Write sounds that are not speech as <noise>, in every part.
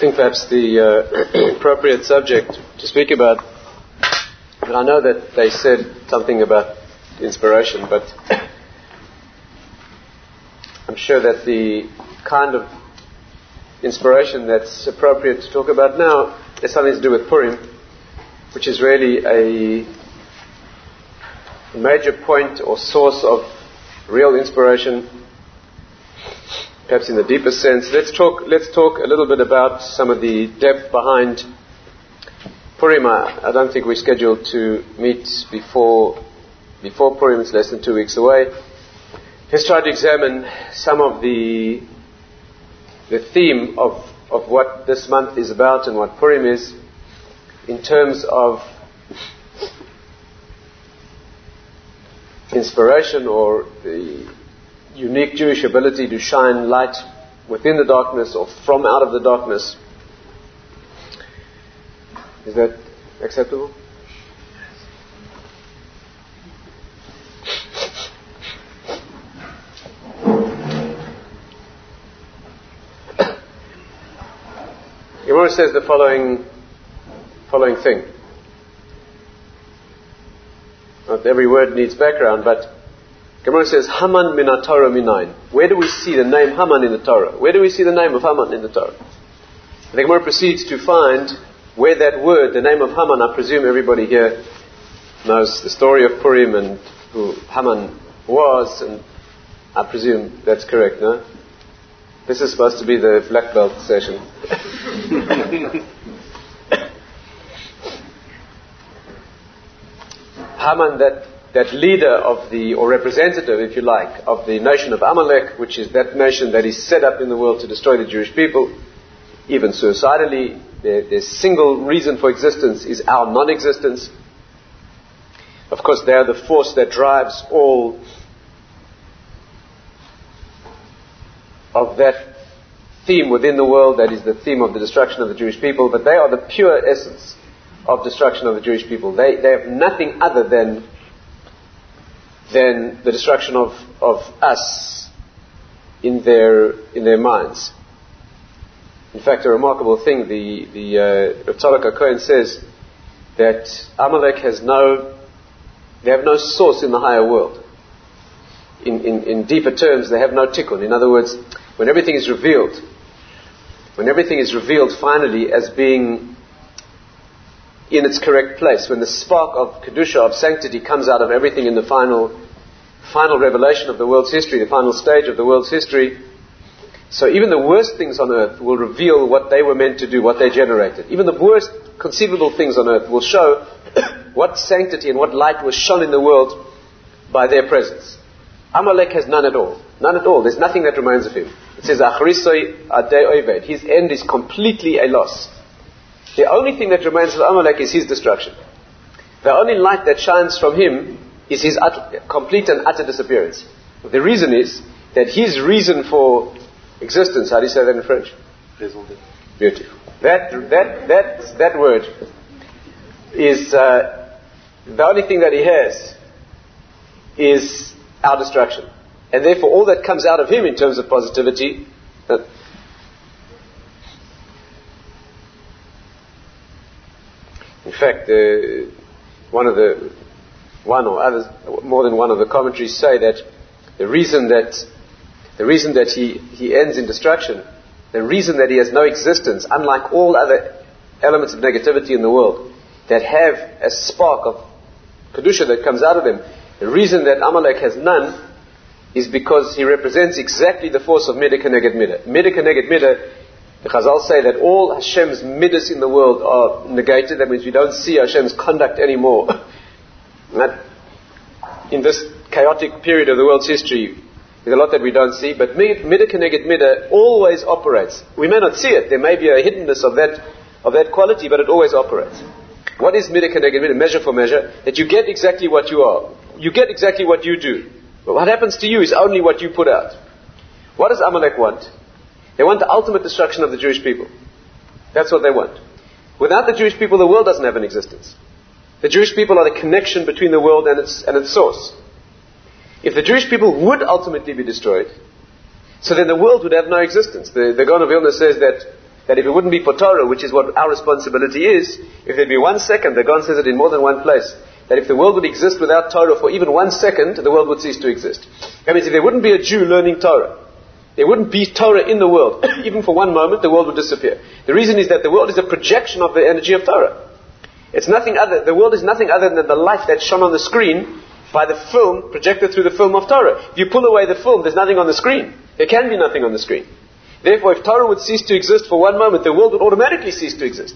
I think perhaps the uh, <clears throat> appropriate subject to speak about, and I know that they said something about inspiration, but <clears throat> I'm sure that the kind of inspiration that's appropriate to talk about now has something to do with Purim, which is really a major point or source of real inspiration perhaps in the deepest sense. Let's talk, let's talk a little bit about some of the depth behind Purim. I don't think we're scheduled to meet before, before Purim. It's less than two weeks away. Let's try to examine some of the, the theme of, of what this month is about and what Purim is in terms of inspiration or the unique Jewish ability to shine light within the darkness or from out of the darkness. Is that acceptable? <coughs> Gemara says the following, following thing. Not every word needs background, but Gemara says, Haman min Torah minayin. Where do we see the name Haman in the Torah? Where do we see the name of Haman in the Torah? And the Gemara proceeds to find where that word, the name of Haman, I presume everybody here knows the story of Purim and who Haman was, and I presume that's correct, no? This is supposed to be the black belt session. <laughs> Haman, that that leader of the, or representative, if you like, of the nation of Amalek, which is that nation that is set up in the world to destroy the Jewish people, even suicidally, their, their single reason for existence is our non existence. Of course, they are the force that drives all of that theme within the world, that is the theme of the destruction of the Jewish people, but they are the pure essence of destruction of the Jewish people. They, they have nothing other than than the destruction of, of us in their, in their minds. In fact, a remarkable thing, the, the uh, Tzadok Cohen says that Amalek has no, they have no source in the higher world. In, in, in deeper terms, they have no tikkun. In other words, when everything is revealed, when everything is revealed finally as being in its correct place, when the spark of Kedusha, of sanctity, comes out of everything in the final, final revelation of the world's history, the final stage of the world's history. So even the worst things on earth will reveal what they were meant to do, what they generated. Even the worst conceivable things on earth will show <coughs> what sanctity and what light was shone in the world by their presence. Amalek has none at all. None at all. There's nothing that remains of him. It says, His end is completely a loss. The only thing that remains of Amalek is his destruction. The only light that shines from him is his utter, complete and utter disappearance. The reason is that his reason for existence, how do you say that in French? Beautiful. That, that, that, that word is uh, the only thing that he has is our destruction. And therefore, all that comes out of him in terms of positivity, In fact, uh, one of the one or others, more than one of the commentaries say that the reason that the reason that he, he ends in destruction, the reason that he has no existence, unlike all other elements of negativity in the world that have a spark of kedusha that comes out of them, the reason that Amalek has none is because he represents exactly the force of midah keneged midah. Midah keneged midah the Chazal say that all Hashem's midas in the world are negated. That means we don't see Hashem's conduct anymore. <laughs> that in this chaotic period of the world's history, there's a lot that we don't see, but midah keneged midah always operates. We may not see it. There may be a hiddenness of that, of that quality, but it always operates. What is midah keneged midah? Measure for measure. That you get exactly what you are. You get exactly what you do. But what happens to you is only what you put out. What does Amalek want? They want the ultimate destruction of the Jewish people. That's what they want. Without the Jewish people, the world doesn't have an existence. The Jewish people are the connection between the world and its, and its source. If the Jewish people would ultimately be destroyed, so then the world would have no existence. The, the Gaon of Vilna says that, that if it wouldn't be for Torah, which is what our responsibility is, if there'd be one second, the Gaon says it in more than one place, that if the world would exist without Torah for even one second, the world would cease to exist. That means if there wouldn't be a Jew learning Torah, there wouldn't be Torah in the world. <coughs> even for one moment, the world would disappear. The reason is that the world is a projection of the energy of Torah. It's nothing other, the world is nothing other than the light that's shone on the screen by the film projected through the film of Torah. If you pull away the film, there's nothing on the screen. There can be nothing on the screen. Therefore, if Torah would cease to exist for one moment, the world would automatically cease to exist.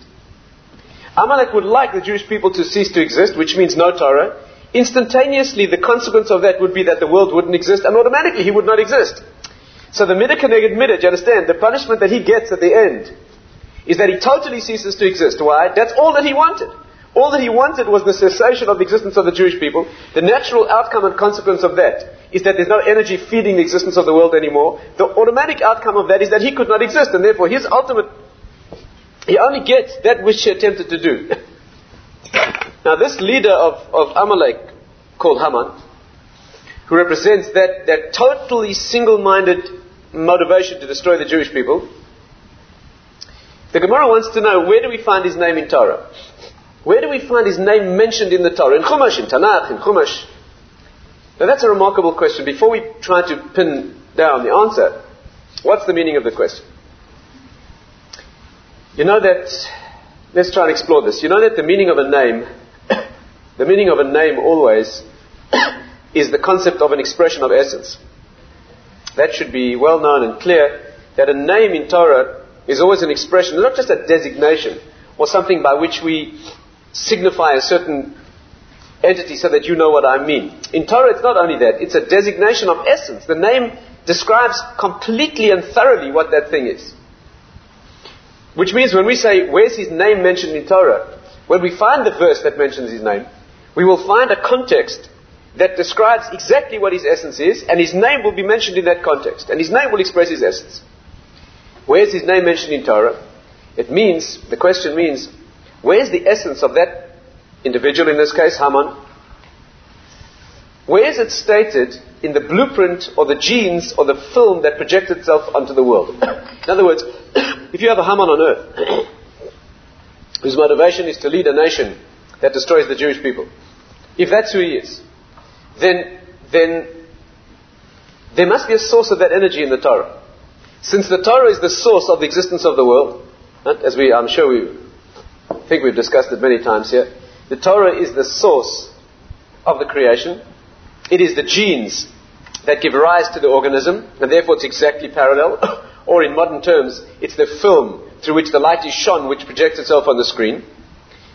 Amalek would like the Jewish people to cease to exist, which means no Torah. Instantaneously, the consequence of that would be that the world wouldn't exist, and automatically he would not exist. So the midah keneged midah, you understand? The punishment that he gets at the end is that he totally ceases to exist. Why? That's all that he wanted. All that he wanted was the cessation of the existence of the Jewish people. The natural outcome and consequence of that is that there's no energy feeding the existence of the world anymore. The automatic outcome of that is that he could not exist, and therefore his ultimate, he only gets that which he attempted to do. <laughs> now, this leader of, of Amalek, called Haman, who represents that, that totally single minded motivation to destroy the Jewish people, the Gemara wants to know where do we find his name in Torah? Where do we find his name mentioned in the Torah? In Chumash, in Tanakh, in Chumash. Now that's a remarkable question. Before we try to pin down the answer, what's the meaning of the question? You know that, let's try and explore this. You know that the meaning of a name, <coughs> the meaning of a name always <coughs> is the concept of an expression of essence. That should be well known and clear that a name in Torah is always an expression, not just a designation or something by which we signify a certain entity so that you know what I mean. In Torah, it's not only that, it's a designation of essence. The name describes completely and thoroughly what that thing is. Which means when we say, where's his name mentioned in Torah? When we find the verse that mentions his name, we will find a context that describes exactly what his essence is, and his name will be mentioned in that context, and his name will express his essence. Where's his name mentioned in Torah? It means, the question means, Where's the essence of that individual, in this case Haman? Where is it stated in the blueprint or the genes or the film that projects itself onto the world? in other words, <coughs> if you have a Haman on earth, <coughs> whose motivation is to lead a nation that destroys the Jewish people, if that's who he is, then, then there must be a source of that energy in the Torah. Since the Torah is the source of the existence of the world, as we, I'm sure we think we've discussed it many times here. The Torah is the source of the creation. It is the genes that give rise to the organism, and therefore it's exactly parallel. <coughs> or in modern terms, it's the film through which the light is shone, which projects itself on the screen.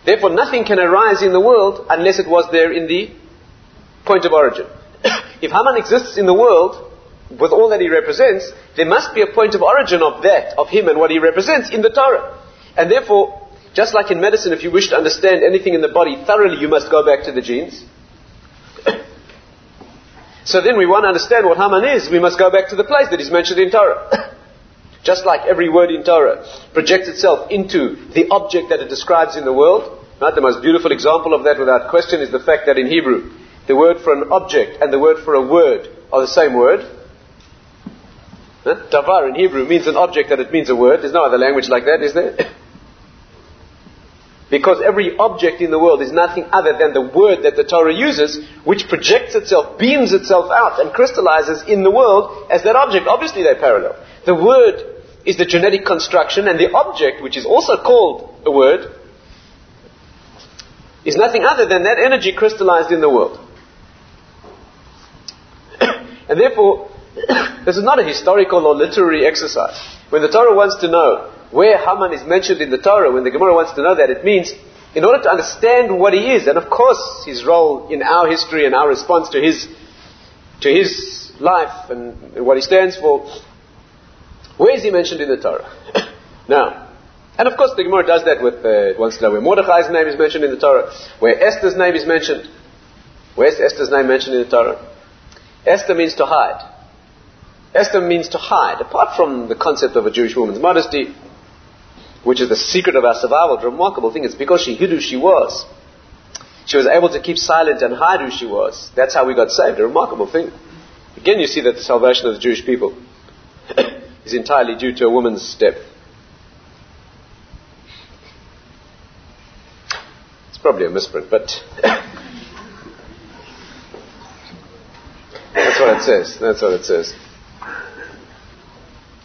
Therefore, nothing can arise in the world unless it was there in the point of origin. <coughs> if Haman exists in the world, with all that he represents, there must be a point of origin of that, of him and what he represents in the Torah. And therefore, just like in medicine, if you wish to understand anything in the body thoroughly, you must go back to the genes. <coughs> so then we want to understand what Haman is, we must go back to the place that is mentioned in Torah. <coughs> Just like every word in Torah projects itself into the object that it describes in the world. Right? The most beautiful example of that, without question, is the fact that in Hebrew, the word for an object and the word for a word are the same word. Davar in Hebrew means an object and it means a word. There's no other language like that, is there? <laughs> Because every object in the world is nothing other than the word that the Torah uses, which projects itself, beams itself out, and crystallizes in the world as that object. Obviously, they're parallel. The word is the genetic construction, and the object, which is also called a word, is nothing other than that energy crystallized in the world. And therefore, <coughs> this is not a historical or literary exercise. When the Torah wants to know where Haman is mentioned in the Torah, when the Gemara wants to know that, it means in order to understand what he is, and of course his role in our history and our response to his, to his life and what he stands for, where is he mentioned in the Torah? <coughs> now, and of course the Gemara does that with, uh, it wants to know where Mordechai's name is mentioned in the Torah, where Esther's name is mentioned. Where's Esther's name mentioned in the Torah? Esther means to hide. Esther means to hide. Apart from the concept of a Jewish woman's modesty, which is the secret of our survival, the remarkable thing is because she hid who she was. She was able to keep silent and hide who she was. That's how we got saved. A remarkable thing. Again, you see that the salvation of the Jewish people <coughs> is entirely due to a woman's step. It's probably a misprint, but <coughs> that's what it says. That's what it says.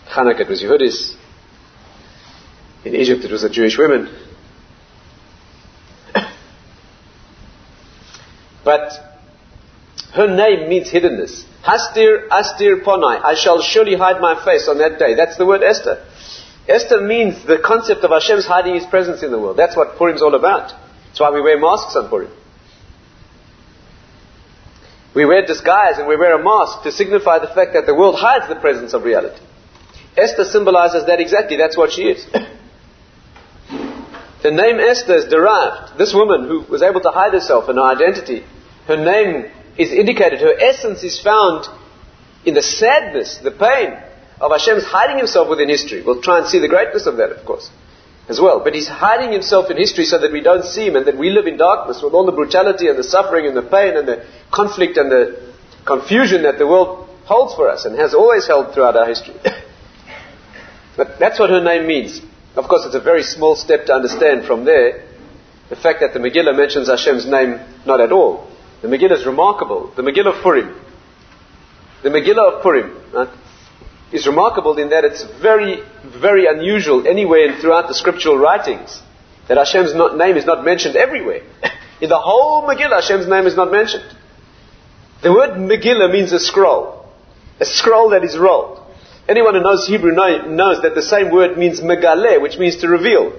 Hanukkah, it was Yehudis. In Egypt, it was the Jewish women. <coughs> but her name means hiddenness. Hastir, Astir Ponai. I shall surely hide my face on that day. That's the word Esther. Esther means the concept of Hashem's hiding His presence in the world. That's what Purim's all about. That's why we wear masks on Purim. We wear disguise and we wear a mask to signify the fact that the world hides the presence of reality. Esther symbolizes that exactly. That's what she is. <laughs> the name Esther is derived. This woman who was able to hide herself and her identity, her name is indicated, her essence is found in the sadness, the pain of Hashem's hiding himself within history. We'll try and see the greatness of that, of course, as well. But he's hiding himself in history so that we don't see him and that we live in darkness with all the brutality and the suffering and the pain and the conflict and the confusion that the world holds for us and has always held throughout our history. <coughs> but that's what her name means. Of course, it's a very small step to understand from there the fact that the Megillah mentions Hashem's name not at all. The Megillah is remarkable. The Megillah of Purim. The Megillah of Purim right, is remarkable in that it's very, very unusual anywhere and throughout the scriptural writings that Hashem's not, name is not mentioned everywhere. <laughs> in the whole Megillah, Hashem's name is not mentioned. The word Megillah means a scroll. A scroll that is rolled. Anyone who knows Hebrew knows that the same word means megaleh, which means to reveal.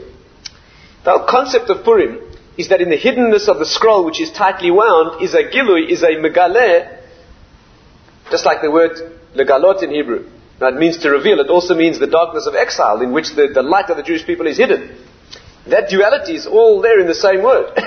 The concept of Purim is that in the hiddenness of the scroll, which is tightly wound, is a gilui, is a megaleh, just like the word legalot in Hebrew. It means to reveal. It also means the darkness of exile, in which the, the light of the Jewish people is hidden. That duality is all there in the same word. <laughs>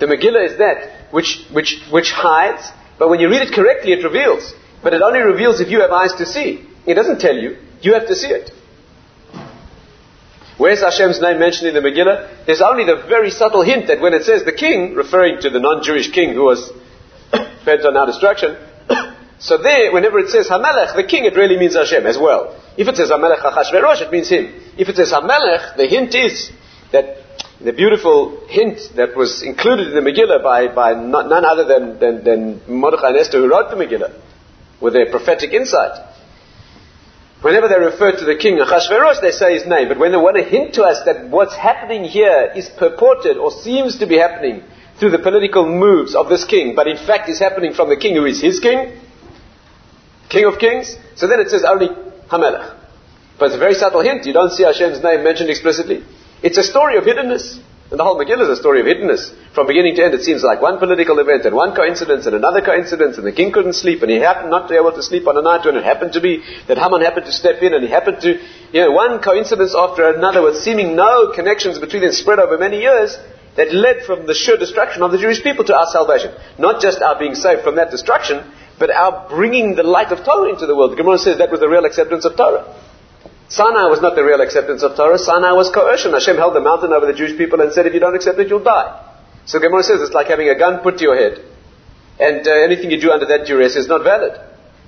the Megillah is that which, which, which hides, but when you read it correctly, it reveals. But it only reveals if you have eyes to see. It doesn't tell you. You have to see it. Where's Hashem's name mentioned in the Megillah? There's only the very subtle hint that when it says the king, referring to the non-Jewish king who was <coughs> bent on our destruction, <coughs> so there, whenever it says Hamelech, the king, it really means Hashem as well. If it says Hamelech Achashverosh, it means him. If it says Hamelech, the hint is that the beautiful hint that was included in the Megillah by, by none other than, than, than Mordechai and Esther who wrote the Megillah with their prophetic insight. Whenever they refer to the king Achashverosh, they say his name. But when they want to hint to us that what's happening here is purported or seems to be happening through the political moves of this king, but in fact is happening from the king who is his king, king of kings, so then it says only Hamelech. But it's a very subtle hint. You don't see Hashem's name mentioned explicitly. It's a story of hiddenness. And the whole Megillah is a story of hiddenness. From beginning to end, it seems like one political event and one coincidence and another coincidence, and the king couldn't sleep, and he happened not to be able to sleep on a night when it happened to be that Haman happened to step in, and he happened to, you know, one coincidence after another with seeming no connections between them spread over many years that led from the sure destruction of the Jewish people to our salvation. Not just our being saved from that destruction, but our bringing the light of Torah into the world. The Gemara says that was the real acceptance of Torah. Sinai was not the real acceptance of Torah. Sinai was coercion. Hashem held the mountain over the Jewish people and said, if you don't accept it, you'll die. So Gemara says it's like having a gun put to your head. And uh, anything you do under that duress is not valid.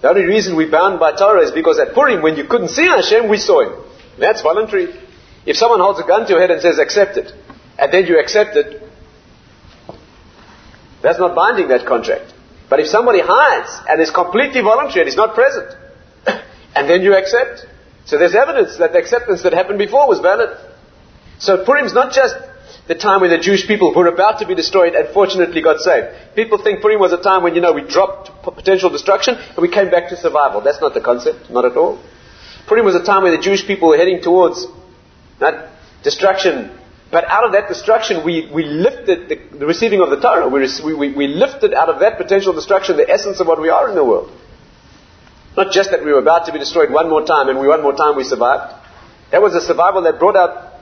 The only reason we bound by Torah is because at Purim, when you couldn't see Hashem, we saw Him. That's voluntary. If someone holds a gun to your head and says, accept it, and then you accept it, that's not binding that contract. But if somebody hides and is completely voluntary and is not present, <coughs> and then you accept, so there's evidence that the acceptance that happened before was valid. So Purim is not just the time when the Jewish people who were about to be destroyed and fortunately got saved. People think Purim was a time when, you know, we dropped potential destruction and we came back to survival. That's not the concept, not at all. Purim was a time when the Jewish people were heading towards not destruction, but out of that destruction we, we lifted the, the receiving of the Torah. We, we, we lifted out of that potential destruction the essence of what we are in the world. Not just that we were about to be destroyed one more time and we one more time we survived. That was a survival that brought out.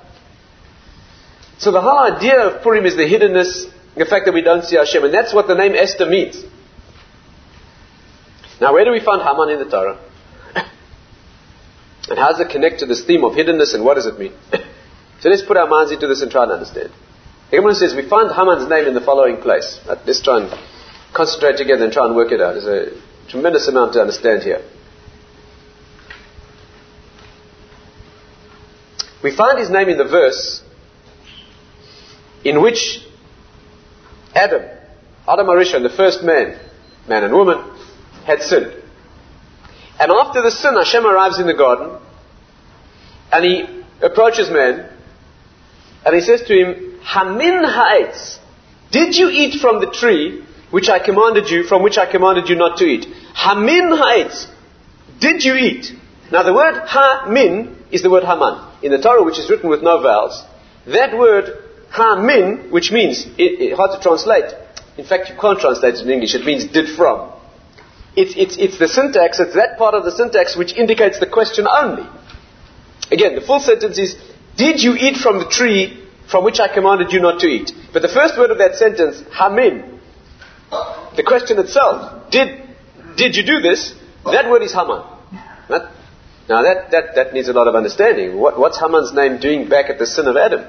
So the whole idea of Purim is the hiddenness, the fact that we don't see Hashem, and that's what the name Esther means. Now, where do we find Haman in the Torah? <coughs> and how does it connect to this theme of hiddenness and what does it mean? <coughs> so let's put our minds into this and try and understand. The says we find Haman's name in the following place. Let's try and concentrate together and try and work it out. A Tremendous amount to understand here. We find his name in the verse in which Adam, Adam HaRishon, the first man, man and woman, had sinned. And after the sin, Hashem arrives in the garden and he approaches man and he says to him, Hamin ha'etz, did you eat from the tree which I commanded you, from which I commanded you not to eat? Hamin ha'etz, did you eat? Now the word ha-min is the word Haman. In the Torah, which is written with no vowels, that word ha-min, which means, it, it, hard to translate. In fact, you can't translate it in English. It means did from. It's, it's, it's the syntax, it's that part of the syntax which indicates the question only. Again, the full sentence is, did you eat from the tree from which I commanded you not to eat? But the first word of that sentence, hamin, the question itself, did, did you do this? That word is Haman. Right? Now that, that, that needs a lot of understanding. What, what's Haman's name doing back at the sin of Adam?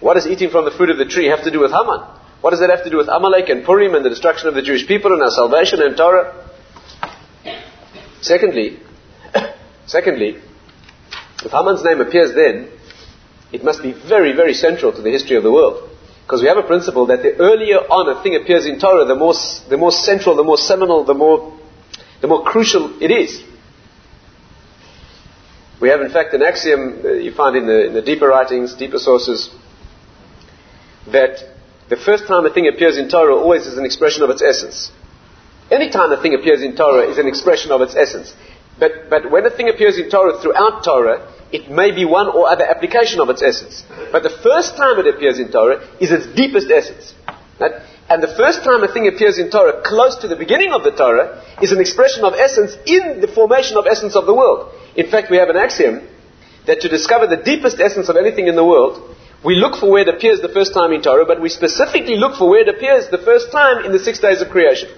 What does eating from the fruit of the tree have to do with Haman? What does that have to do with Amalek and Purim and the destruction of the Jewish people and our salvation and Torah? Secondly, <coughs> secondly, if Haman's name appears then, it must be very, very central to the history of the world. Because we have a principle that the earlier on a thing appears in Torah, the more, the more central, the more seminal, the more, the more crucial it is. We have, in fact, an axiom uh, you find in the, in the deeper writings, deeper sources, that the first time a thing appears in Torah always is an expression of its essence. Any time a thing appears in Torah is an expression of its essence. But, but when a thing appears in Torah throughout Torah, it may be one or other application of its essence. But the first time it appears in Torah is its deepest essence. Right? And the first time a thing appears in Torah close to the beginning of the Torah is an expression of essence in the formation of essence of the world. In fact, we have an axiom that to discover the deepest essence of anything in the world, we look for where it appears the first time in Torah, but we specifically look for where it appears the first time in the six days of creation.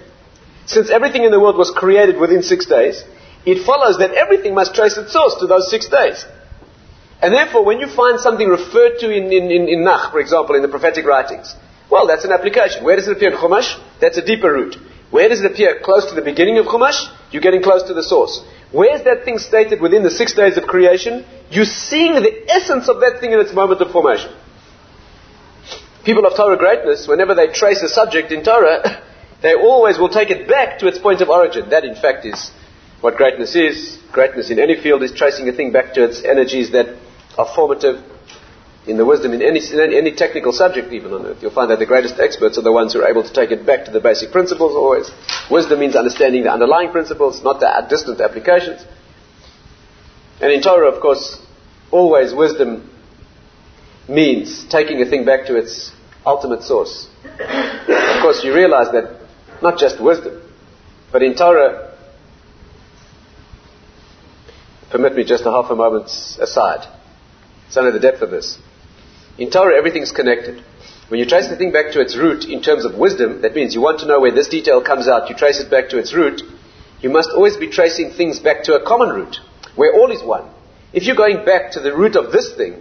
Since everything in the world was created within six days, it follows that everything must trace its source to those six days. And therefore, when you find something referred to in, in, in, in Nach, for example, in the prophetic writings, well, that's an application. Where does it appear in Chumash? That's a deeper root. Where does it appear close to the beginning of Chumash? You're getting close to the source. Where's that thing stated within the six days of creation? You're seeing the essence of that thing in its moment of formation. People of Torah greatness, whenever they trace a subject in Torah, <laughs> they always will take it back to its point of origin. That, in fact, is what greatness is. Greatness in any field is tracing a thing back to its energies that are formative in the wisdom in any, in any technical subject even on earth. You'll find that the greatest experts are the ones who are able to take it back to the basic principles always. Wisdom means understanding the underlying principles, not the distant applications. And in Torah, of course, always wisdom means taking a thing back to its ultimate source. of course, you realize that not just wisdom, but in Torah, permit me just a half a moment's aside. It's only the depth of this. In Torah, everything's connected. When you trace the thing back to its root in terms of wisdom, that means you want to know where this detail comes out, you trace it back to its root, you must always be tracing things back to a common root, where all is one. If you're going back to the root of this thing,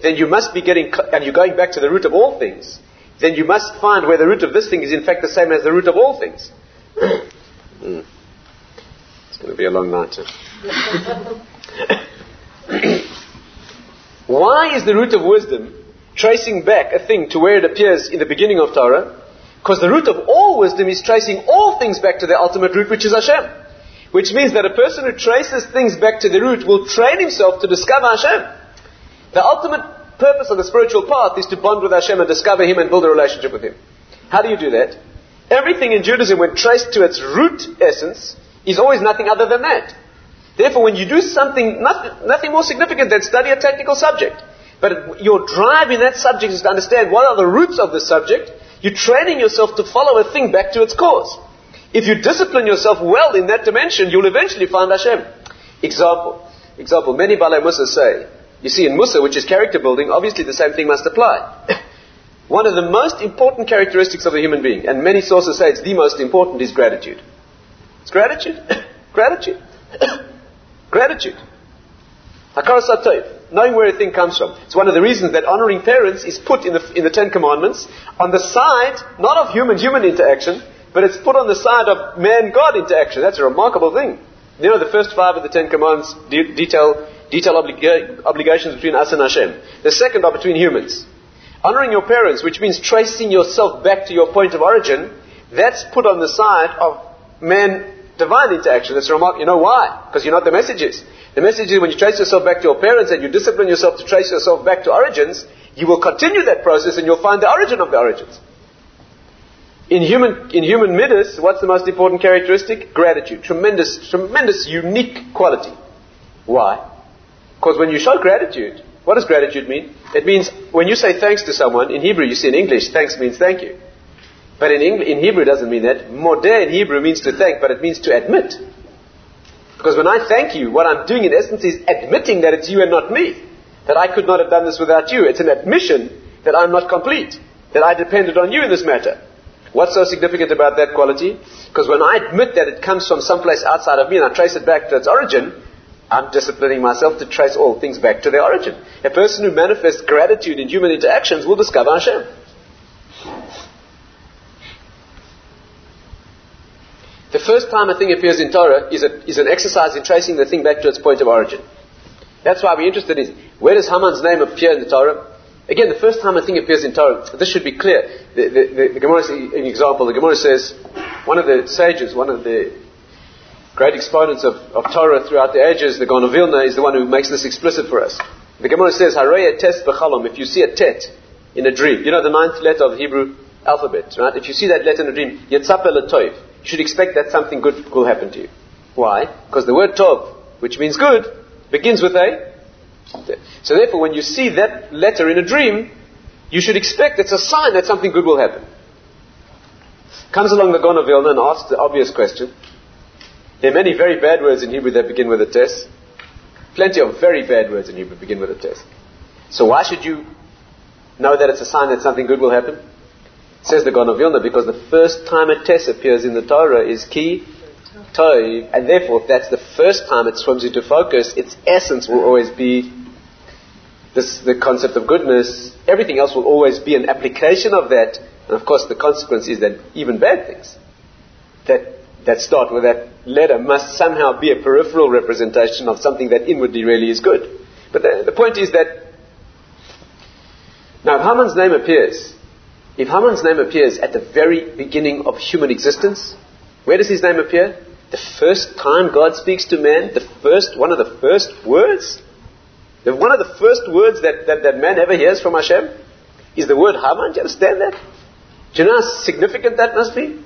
then you must be getting, and you're going back to the root of all things, then you must find where the root of this thing is in fact the same as the root of all things. mm. It's going to be a long night. <laughs> <laughs> Why is the root of wisdom tracing back a thing to where it appears in the beginning of Torah? Because the root of all wisdom is tracing all things back to the ultimate root, which is Hashem. Which means that a person who traces things back to the root will train himself to discover Hashem. The ultimate purpose of the spiritual path is to bond with Hashem and discover Him and build a relationship with Him. How do you do that? Everything in Judaism, when traced to its root essence, is always nothing other than that. Therefore, when you do something, nothing, nothing more significant than study a technical subject, but your drive in that subject is to understand what are the roots of the subject, you're training yourself to follow a thing back to its cause. If you discipline yourself well in that dimension, you'll eventually find Hashem. Example. Example. Many Baalei Mussar say, you see, in Mussar, which is character building, obviously the same thing must apply. <coughs> One of the most important characteristics of a human being, and many sources say it's the most important, is gratitude. It's gratitude. <coughs> gratitude. <coughs> Gratitude. Knowing where a thing comes from. It's one of the reasons that honoring parents is put in the, in the Ten Commandments on the side, not of human-human interaction, but it's put on the side of man-God interaction. That's a remarkable thing. You know, the first five of the Ten Commandments de- detail detailed obliga- obligations between us and Hashem. The second are between humans. Honoring your parents, which means tracing yourself back to your point of origin, that's put on the side of man divine interaction. That's remarkable. You know why? Because you know what the message is. The message is when you trace yourself back to your parents and you discipline yourself to trace yourself back to origins, you will continue that process and you'll find the origin of the origins. In human, in human midas, what's the most important characteristic? Gratitude. Tremendous, tremendous, unique quality. Why? Because when you show gratitude, what does gratitude mean? It means when you say thanks to someone, in Hebrew you see in English, thanks means thank you. But in, English, in Hebrew it doesn't mean that. Modeh in Hebrew means to thank, but it means to admit. Because when I thank you, what I'm doing in essence is admitting that it's you and not me. That I could not have done this without you. It's an admission that I'm not complete. That I depended on you in this matter. What's so significant about that quality? Because when I admit that it comes from someplace outside of me and I trace it back to its origin, I'm disciplining myself to trace all things back to their origin. A person who manifests gratitude in human interactions will discover Hashem. The first time a thing appears in Torah is, a, is an exercise in tracing the thing back to its point of origin. That's why we're interested in where does Haman's name appear in the Torah? Again, the first time a thing appears in Torah, this should be clear. The, the, the, the Gemara, an example, the Gemara says, one of the sages, one of the great exponents of, of Torah throughout the ages, the Gaon of Vilna, is the one who makes this explicit for us. The Gemara says, Haraya tes b'chalom, if you see a tet in a dream, you know the ninth letter of the Hebrew alphabet, right? If you see that letter in a dream, yetzapel toiv, you should expect that something good will happen to you. Why? Because the word tov, which means good, begins with a. So therefore, when you see that letter in a dream, you should expect it's a sign that something good will happen. Comes along the Gaon of Vilna and asks the obvious question, there are many very bad words in Hebrew that begin with a tes. Plenty of very bad words in Hebrew begin with a tes. So why should you know that it's a sign that something good will happen? Says the Gaon because the first time a tes appears in the Torah is ki tov, and therefore if that's the first time it swims into focus, its essence will always be this, the concept of goodness. Everything else will always be an application of that, and of course the consequence is that even bad things that that start with that letter must somehow be a peripheral representation of something that inwardly really is good. But the, the point is that now if Haman's name appears, if Haman's name appears at the very beginning of human existence, where does his name appear? The first time God speaks to man, the first one of the first words, the, one of the first words that, that, that man ever hears from Hashem is the word Haman. Do you understand that? Do you know how significant that must be?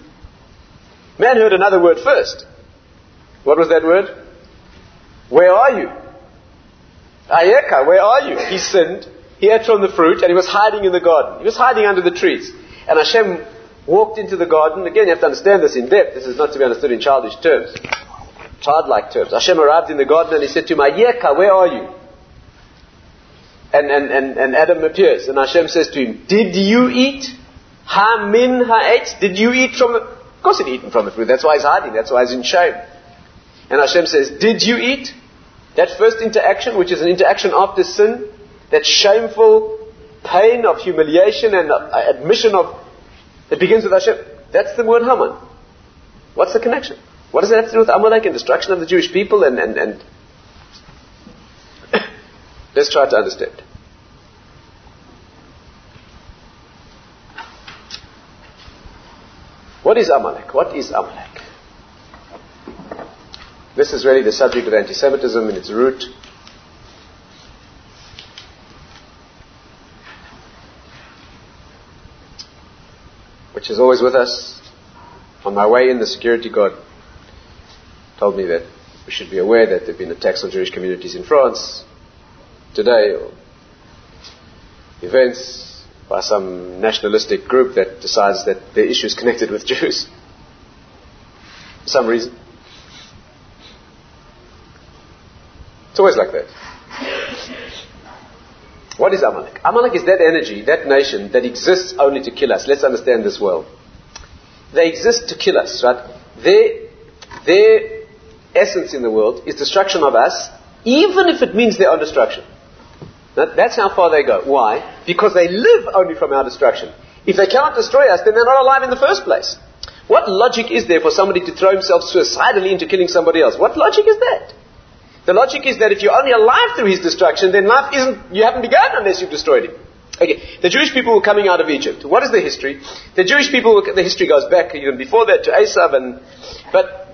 Man heard another word first. What was that word? Where are you? Ayeka, where are you? He sinned. He ate from the fruit and he was hiding in the garden. He was hiding under the trees. And Hashem walked into the garden. Again, you have to understand this in depth. This is not to be understood in childish terms. Childlike terms. Hashem arrived in the garden and he said to him, Ayeka, where are you? And, and, and, and Adam appears. And Hashem says to him, Did you eat? Ha min ha'etz? Did you eat from the of course he'd eaten from the fruit. That's why he's hiding. That's why he's in shame. And Hashem says, Did you eat? That first interaction, which is an interaction after sin, that shameful pain of humiliation and uh, admission of, it begins with Hashem. That's the word Haman. What's the connection? What does that have to do with Amalek and destruction of the Jewish people and, and, and <coughs> let's try to understand. What is Amalek? What is Amalek? This is really the subject of anti Semitism in its root. Which is always with us. On my way in, the security guard told me that we should be aware that there have been attacks on Jewish communities in France today, or events by some nationalistic group that decides that their issue is connected with <laughs> Jews. For some reason. It's always like that. What is Amalek? Amalek is that energy, that nation that exists only to kill us. Let's understand this well. They exist to kill us, right? Their, their essence in the world is destruction of us, even if it means their own destruction. That's how far they go. Why? Because they live only from our destruction. If they cannot destroy us, then they're not alive in the first place. What logic is there for somebody to throw himself suicidally into killing somebody else? What logic is that? The logic is that if you're only alive through his destruction, then life isn't, you haven't begun unless you've destroyed him. Okay, the Jewish people were coming out of Egypt. What is the history? The Jewish people, the history goes back even before that to Esav and, but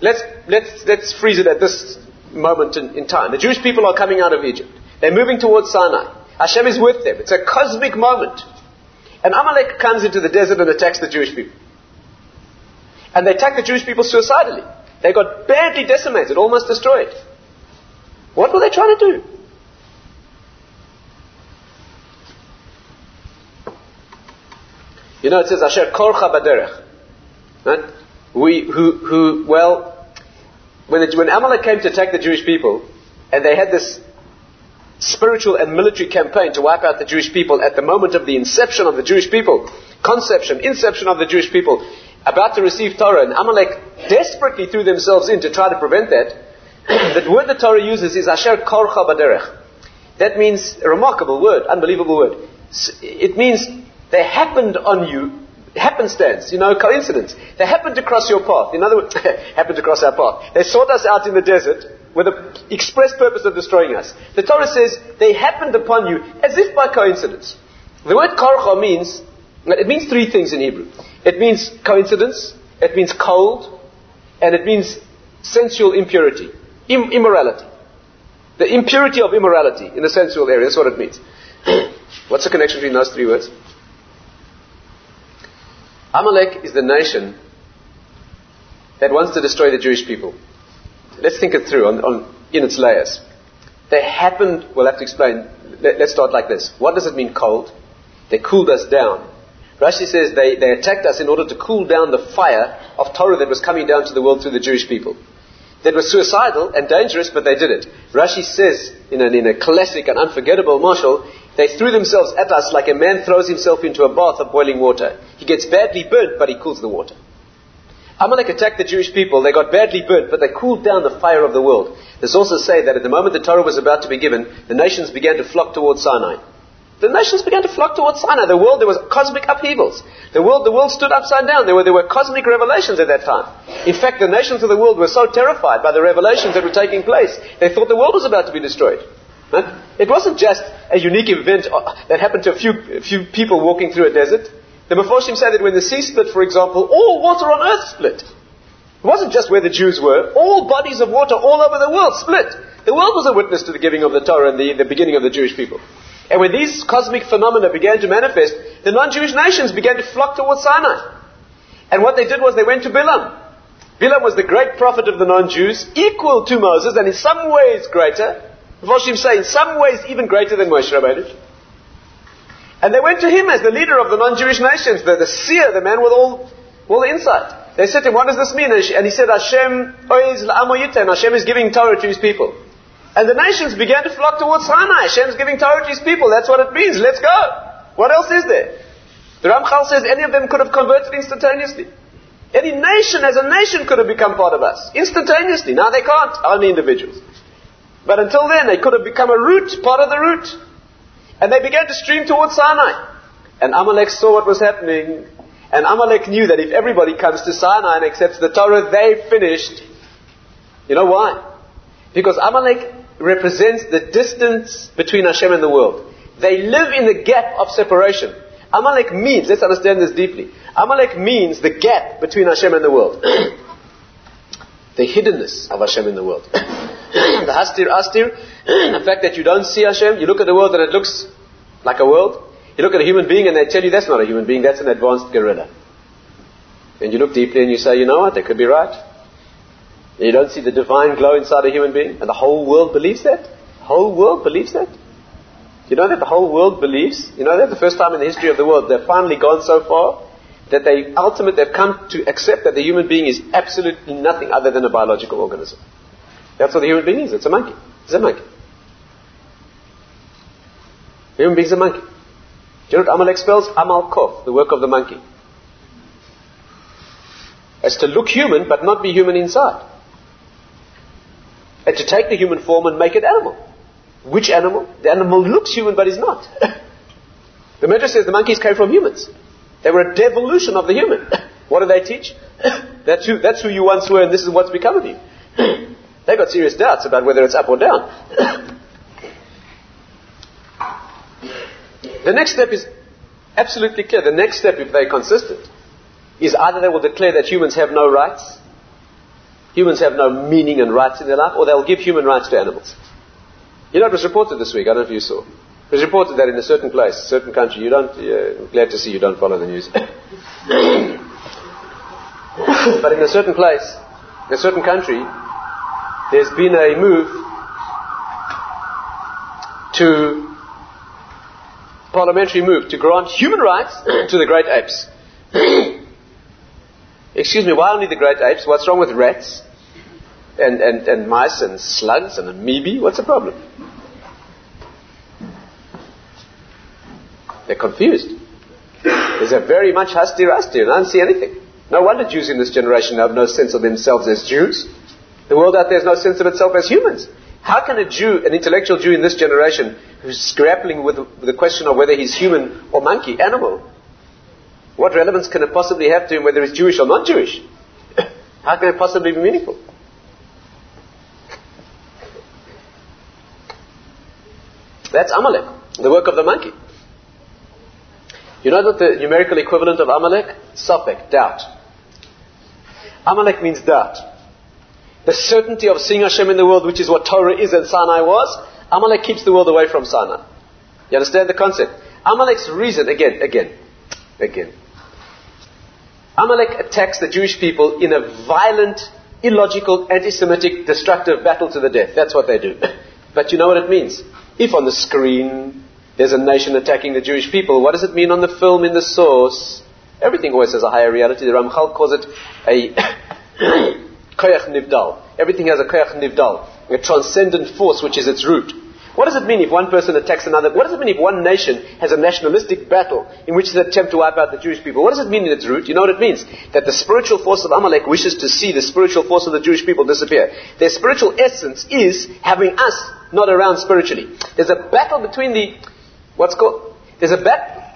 let's, let's, let's freeze it at this moment in, in time. The Jewish people are coming out of Egypt. They're moving towards Sinai. Hashem is with them. It's a cosmic moment. And Amalek comes into the desert and attacks the Jewish people. And they attack the Jewish people suicidally. They got badly decimated, almost destroyed. What were they trying to do? You know, it says, Asher korcha baderech. Right? We, who, who, well, when, the, when Amalek came to attack the Jewish people, and they had this spiritual and military campaign to wipe out the Jewish people at the moment of the inception of the Jewish people, conception, inception of the Jewish people, about to receive Torah, and Amalek desperately threw themselves in to try to prevent that. <clears throat> the word the Torah uses is Asher Korcha Baderech. That means a remarkable word, unbelievable word. It means they happened on you, happenstance, you know, coincidence. They happened to cross your path. In other words, <laughs> happened to cross our path. They sought us out in the desert with the express purpose of destroying us. The Torah says they happened upon you as if by coincidence. The word korcha means, it means three things in Hebrew. It means coincidence, it means cold, and it means sensual impurity, Im- immorality. The impurity of immorality in the sensual area, that's what it means. <clears throat> What's the connection between those three words? Amalek is the nation that wants to destroy the Jewish people. Let's think it through on, on, in its layers. They happened, we'll have to explain. Let, us start like this. What does it mean cold? They cooled us down. Rashi says they, they attacked us in order to cool down the fire of Torah that was coming down to the world through the Jewish people. That was suicidal and dangerous, but they did it. Rashi says, in, in a classic and unforgettable mashal, they threw themselves at us like a man throws himself into a bath of boiling water. He gets badly burnt, but he cools the water. Amalek attacked the Jewish people. They got badly burnt, but they cooled down the fire of the world. There's also say that at the moment the Torah was about to be given, the nations began to flock towards Sinai. The nations began to flock towards Sinai. The world, there was cosmic upheavals. The world, the world stood upside down. There were, there were cosmic revelations at that time. In fact, the nations of the world were so terrified by the revelations that were taking place, they thought the world was about to be destroyed. Right? It wasn't just a unique event uh, that happened to a few, a few people walking through a desert. The Meforshim said that when the sea split, for example, all water on earth split. It wasn't just where the Jews were. All bodies of water all over the world split. The world was a witness to the giving of the Torah and the, the beginning of the Jewish people. And when these cosmic phenomena began to manifest, the non-Jewish nations began to flock towards Sinai. And what they did was they went to Bilam. Bilam was the great prophet of the non-Jews, equal to Moses, and in some ways greater. Voshim say, in some ways even greater than Moshe Rabbeinu. And they went to him as the leader of the non-Jewish nations, the, the seer, the man with all, all the insight. They said to him, what does this mean? And he said, Hashem and Hashem is giving Torah to his people. And the nations began to flock towards Sinai. Hashem's giving Torah to his people. That's what it means. Let's go. What else is there? The Ramchal says any of them could have converted instantaneously. Any nation as a nation could have become part of us. Instantaneously. Now they can't. Only individuals. But until then, they could have become a root, part of the root. And they began to stream towards Sinai. And Amalek saw what was happening. And Amalek knew that if everybody comes to Sinai and accepts the Torah, they finished. You know why? Because Amalek represents the distance between Hashem and the world. They live in the gap of separation. Amalek means, let's understand this deeply. Amalek means the gap between Hashem and the world. <clears throat> the hiddenness of Hashem in the world. <clears throat> the hastir astir, <clears throat> the fact that you don't see Hashem, you look at the world and it looks like a world. You look at a human being and they tell you that's not a human being, that's an advanced gorilla. And you look deeply and you say, you know what, they could be right. You don't see the divine glow inside a human being, and the whole world believes that? The whole world believes that? You know that the whole world believes? You know that the first time in the history of the world they've finally gone so far that they ultimately they've come to accept that the human being is absolutely nothing other than a biological organism. That's what the human being is. It's a monkey. It's a monkey. Human being is a monkey. Do you know what Amalek spells? Amal Kof, the work of the monkey. As to look human, but not be human inside and to take the human form and make it animal. Which animal? The animal looks human but is not. <laughs> the Midrash says the monkeys came from humans. They were a devolution of the human. <laughs> what do they teach? <coughs> that's, who, that's who you once were and this is what's become of you. <coughs> They've got serious doubts about whether it's up or down. <coughs> the next step is absolutely clear. The next step, if they're consistent, is either they will declare that humans have no rights, humans have no meaning and rights in their life, or they'll give human rights to animals. You know, it was reported this week, I don't know if you saw. It was reported that in a certain place, a certain country, you don't, uh, I'm glad to see you don't follow the news. <coughs> but in a certain place, in a certain country, there's been a move to parliamentary move to grant human rights <coughs> to the great apes. <coughs> Excuse me, why only the great apes? What's wrong with rats and, and, and mice and slugs and amoebae? What's the problem? They're confused. There's a very much husty rusty, and I don't see anything. No wonder Jews in this generation have no sense of themselves as Jews. The world out there has no sense of itself as humans. How can a Jew, an intellectual Jew in this generation, who's grappling with, with the question of whether he's human or monkey, animal, what relevance can it possibly have to him whether he's Jewish or not Jewish? <laughs> How can it possibly be meaningful? That's Amalek, the work of the monkey. You know that the numerical equivalent of Amalek? Safek, doubt. Amalek means doubt the certainty of seeing Hashem in the world, which is what Torah is and Sinai was, Amalek keeps the world away from Sinai. You understand the concept? Amalek's reason, again, again, again. Amalek attacks the Jewish people in a violent, illogical, anti-Semitic, destructive battle to the death. That's what they do. <laughs> but you know what it means? If on the screen there's a nation attacking the Jewish people, what does it mean on the film in the source? Everything always has a higher reality. The Ramchal calls it a <coughs> koyach nivdal. Everything has a koyach nivdal, a transcendent force which is its root. What does it mean if one person attacks another? What does it mean if one nation has a nationalistic battle in which they attempt to wipe out the Jewish people? What does it mean in its root? You know what it means? That the spiritual force of Amalek wishes to see the spiritual force of the Jewish people disappear. Their spiritual essence is having us not around spiritually. There's a battle between the, what's called, there's a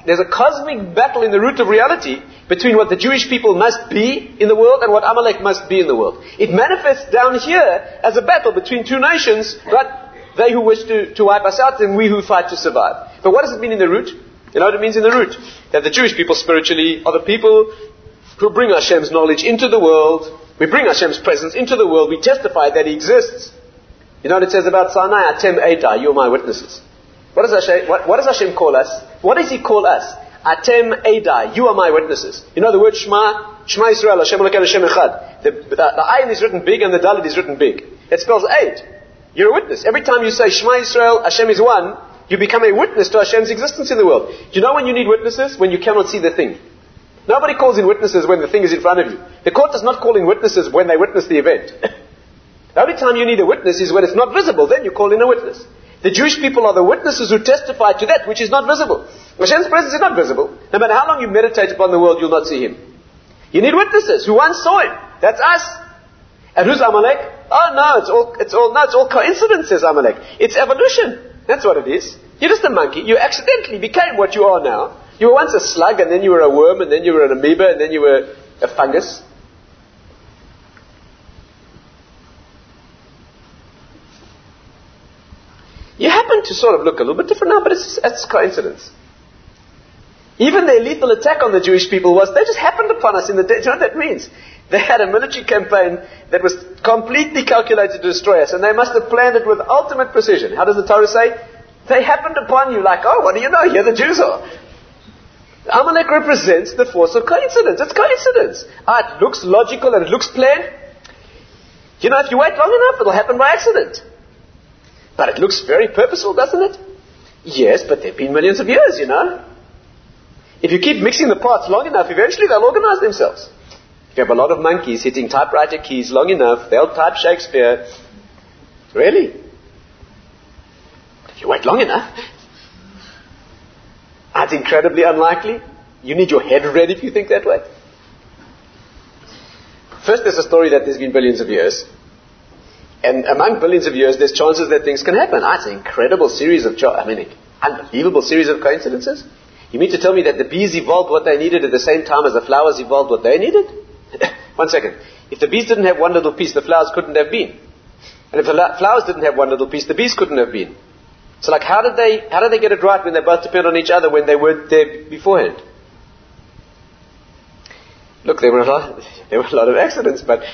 there's a cosmic battle in the root of reality between what the Jewish people must be in the world and what Amalek must be in the world. It manifests down here as a battle between two nations, but they who wish to, to wipe us out and we who fight to survive. But what does it mean in the root? You know what it means in the root? That the Jewish people spiritually are the people who bring Hashem's knowledge into the world. We bring Hashem's presence into the world. We testify that He exists. You know what it says about Sinai? Atem Eida, you are my witnesses. What does, Hashem, what, what does Hashem call us? What does He call us? Atem Eidai, you are my witnesses. You know the word Shema? Shema Israel, Hashem Hashem Echad. The, the, the ayin is written big and the dalet is written big. It spells eight. You're a witness. Every time you say Shema Israel, Hashem is one, you become a witness to Hashem's existence in the world. Do you know when you need witnesses? When you cannot see the thing. Nobody calls in witnesses when the thing is in front of you. The court does not call in witnesses when they witness the event. <laughs> the only time you need a witness is when it's not visible. Then you call in a witness. The Jewish people are the witnesses who testify to that which is not visible. Hashem's presence is not visible. No matter how long you meditate upon the world, you'll not see Him. You need witnesses who once saw Him. That's us. And who's Amalek? Oh no, it's all, it's all, no, it's all coincidence, says Amalek. It's evolution. That's what it is. You're just a monkey. You accidentally became what you are now. You were once a slug, and then you were a worm, and then you were an amoeba, and then you were a fungus. You happen to sort of look a little bit different now, but it's, it's coincidence. Even their lethal attack on the Jewish people was, they just happened upon us in the day. Do you know what that means? They had a military campaign that was completely calculated to destroy us, and they must have planned it with ultimate precision. How does the Torah say? They happened upon you like, oh, what do you know? Here the Jews are. Amalek represents the force of coincidence. It's coincidence. Ah, it looks logical and it looks planned. You know, if you wait long enough, it'll happen by accident. But it looks very purposeful, doesn't it? Yes, but they've been millions of years, you know. If you keep mixing the parts long enough, eventually they'll organize themselves. You have a lot of monkeys hitting typewriter keys long enough, they'll type Shakespeare. Really? If you wait long enough, that's incredibly unlikely. You need your head ready if you think that way. First, there's a story that there's been billions of years. And among billions of years, there's chances that things can happen. That's an incredible series of, I mean, unbelievable series of coincidences. You mean to tell me that the bees evolved what they needed at the same time as the flowers evolved what they needed? <coughs> one second. If the bees didn't have one little piece, the flowers couldn't have been. And if the flowers didn't have one little piece, the bees couldn't have been. So like, how did they, how did they get it right when they both depend on each other when they weren't there beforehand? Look, there were a lot, <laughs> there were a lot of accidents, but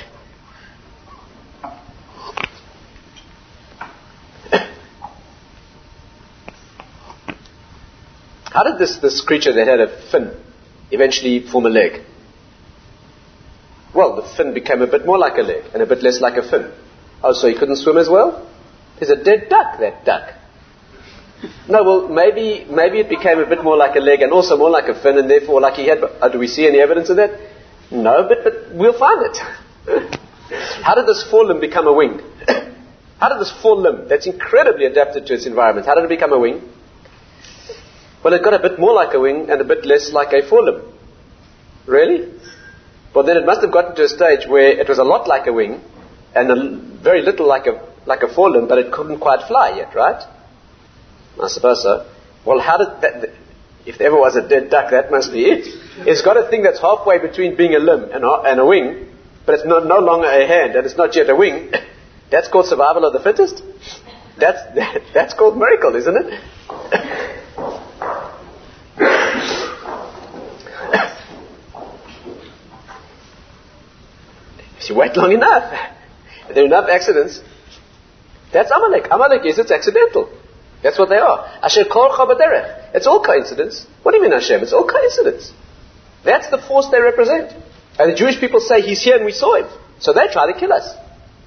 <coughs> how did this, this creature that had a fin eventually form a leg? Well, the fin became a bit more like a leg and a bit less like a fin. Oh, so he couldn't swim as well? He's a dead duck, that duck. No, well, maybe maybe it became a bit more like a leg and also more like a fin, and therefore, like he had. Uh, do we see any evidence of that? No, but, but we'll find it. <laughs> how did this forelimb become a wing? <coughs> how did this forelimb, that's incredibly adapted to its environment, how did it become a wing? Well, it got a bit more like a wing and a bit less like a forelimb. Really? Well, then it must have gotten to a stage where it was a lot like a wing and a, very little like a, like a forelimb, but it couldn't quite fly yet, right? I suppose so. Well, how did that, if there ever was a dead duck, that must be it. It's got a thing that's halfway between being a limb and a, and a wing, but it's no, no longer a hand and it's not yet a wing. That's called survival of the fittest. That's, that, <laughs> that's called miracle, isn't it? <laughs> you wait long enough, there are enough accidents. That's Amalek. Amalek is it's accidental. That's what they are. Asher korcha baderech. It's all coincidence. What do you mean Hashem? It's all coincidence. That's the force they represent. And the Jewish people say he's here and we saw him. So they try to kill us.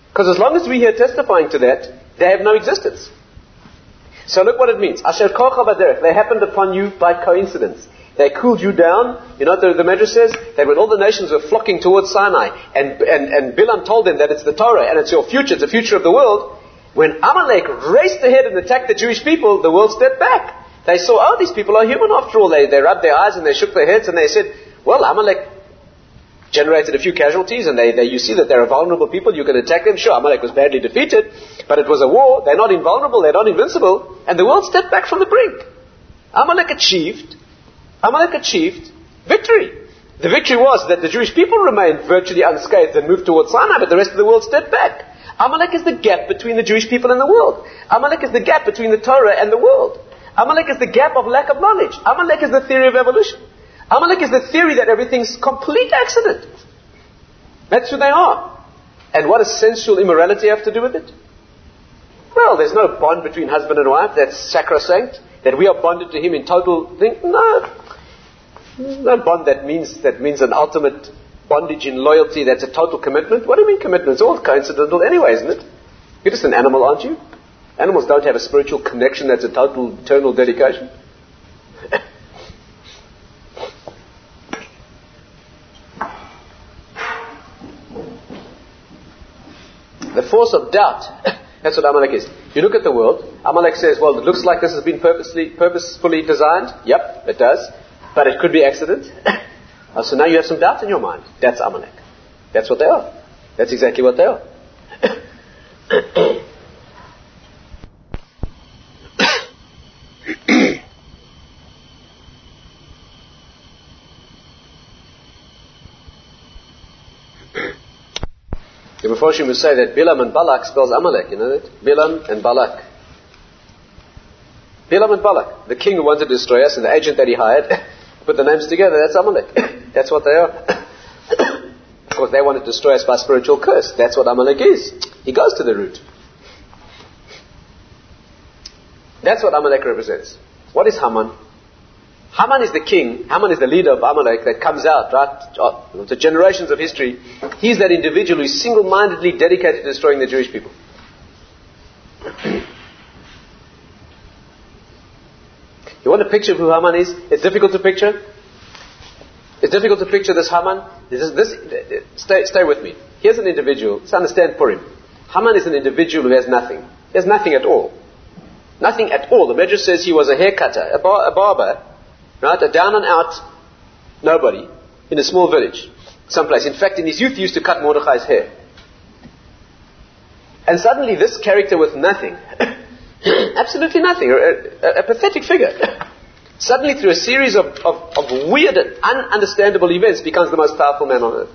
Because as long as we're here testifying to that, they have no existence. So look what it means. Asher korcha baderech. They happened upon you by coincidence. They cooled you down. You know what the, the says? That when all the nations were flocking towards Sinai, and, and, and Bilam told them that it's the Torah and it's your future, it's the future of the world, when Amalek raced ahead and attacked the Jewish people, the world stepped back. They saw, oh, these people are human after all. They, they rubbed their eyes and they shook their heads and they said, well, Amalek generated a few casualties and they, they, you see that they're a vulnerable people. You can attack them. Sure, Amalek was badly defeated, but it was a war. They're not invulnerable. They're not invincible. And the world stepped back from the brink. Amalek achieved, Amalek achieved victory. The victory was that the Jewish people remained virtually unscathed and moved towards Sinai, but the rest of the world stepped back. Amalek is the gap between the Jewish people and the world. Amalek is the gap between the Torah and the world. Amalek is the gap of lack of knowledge. Amalek is the theory of evolution. Amalek is the theory that everything's complete accident. That's who they are. And what does sensual immorality have to do with it? Well, there's no bond between husband and wife that's sacrosanct, that we are bonded to him in total thing. No. No bond that means that means an ultimate bondage in loyalty that's a total commitment? What do you mean commitment? It's all coincidental anyway, isn't it? You're just an animal, aren't you? Animals don't have a spiritual connection that's a total, eternal dedication. <laughs> the force of doubt. <coughs> That's what Amalek is. You look at the world. Amalek says, "Well, it looks like this has been purposely, purposefully designed." Yep, it does, but it could be accident. <laughs> Uh, so now you have some doubts in your mind. That's Amalek. That's what they are. That's exactly what they are. <coughs> The Meforshim would say that Bilam and Balak spells Amalek, you know that? Bilam and Balak. Bilam and Balak, the king who wanted to destroy us and the agent that he hired, <laughs> put the names together, that's Amalek. <coughs> That's what they are. <coughs> of course, they want to destroy us by spiritual curse. That's what Amalek is. He goes to the root. That's what Amalek represents. What is Haman? Haman is the king, Haman is the leader of Amalek that comes out, right, to generations of history. He's that individual who's single mindedly dedicated to destroying the Jewish people. You want a picture of who Haman is? It's difficult to picture. It's difficult to picture this Haman. This, is, this, stay, stay with me. Here's an individual. Let's understand Purim. Haman is an individual who has nothing. He has nothing at all. Nothing at all. The Medrash says he was a hair cutter, a, bar, a barber, right? A down and out nobody in a small village, someplace. In fact, in his youth, he used to cut Mordechai's hair. And suddenly, this character with nothing, <coughs> absolutely nothing, a, a, a pathetic figure, <laughs> suddenly through a series of, of, of weird and ununderstandable events becomes the most powerful man on earth.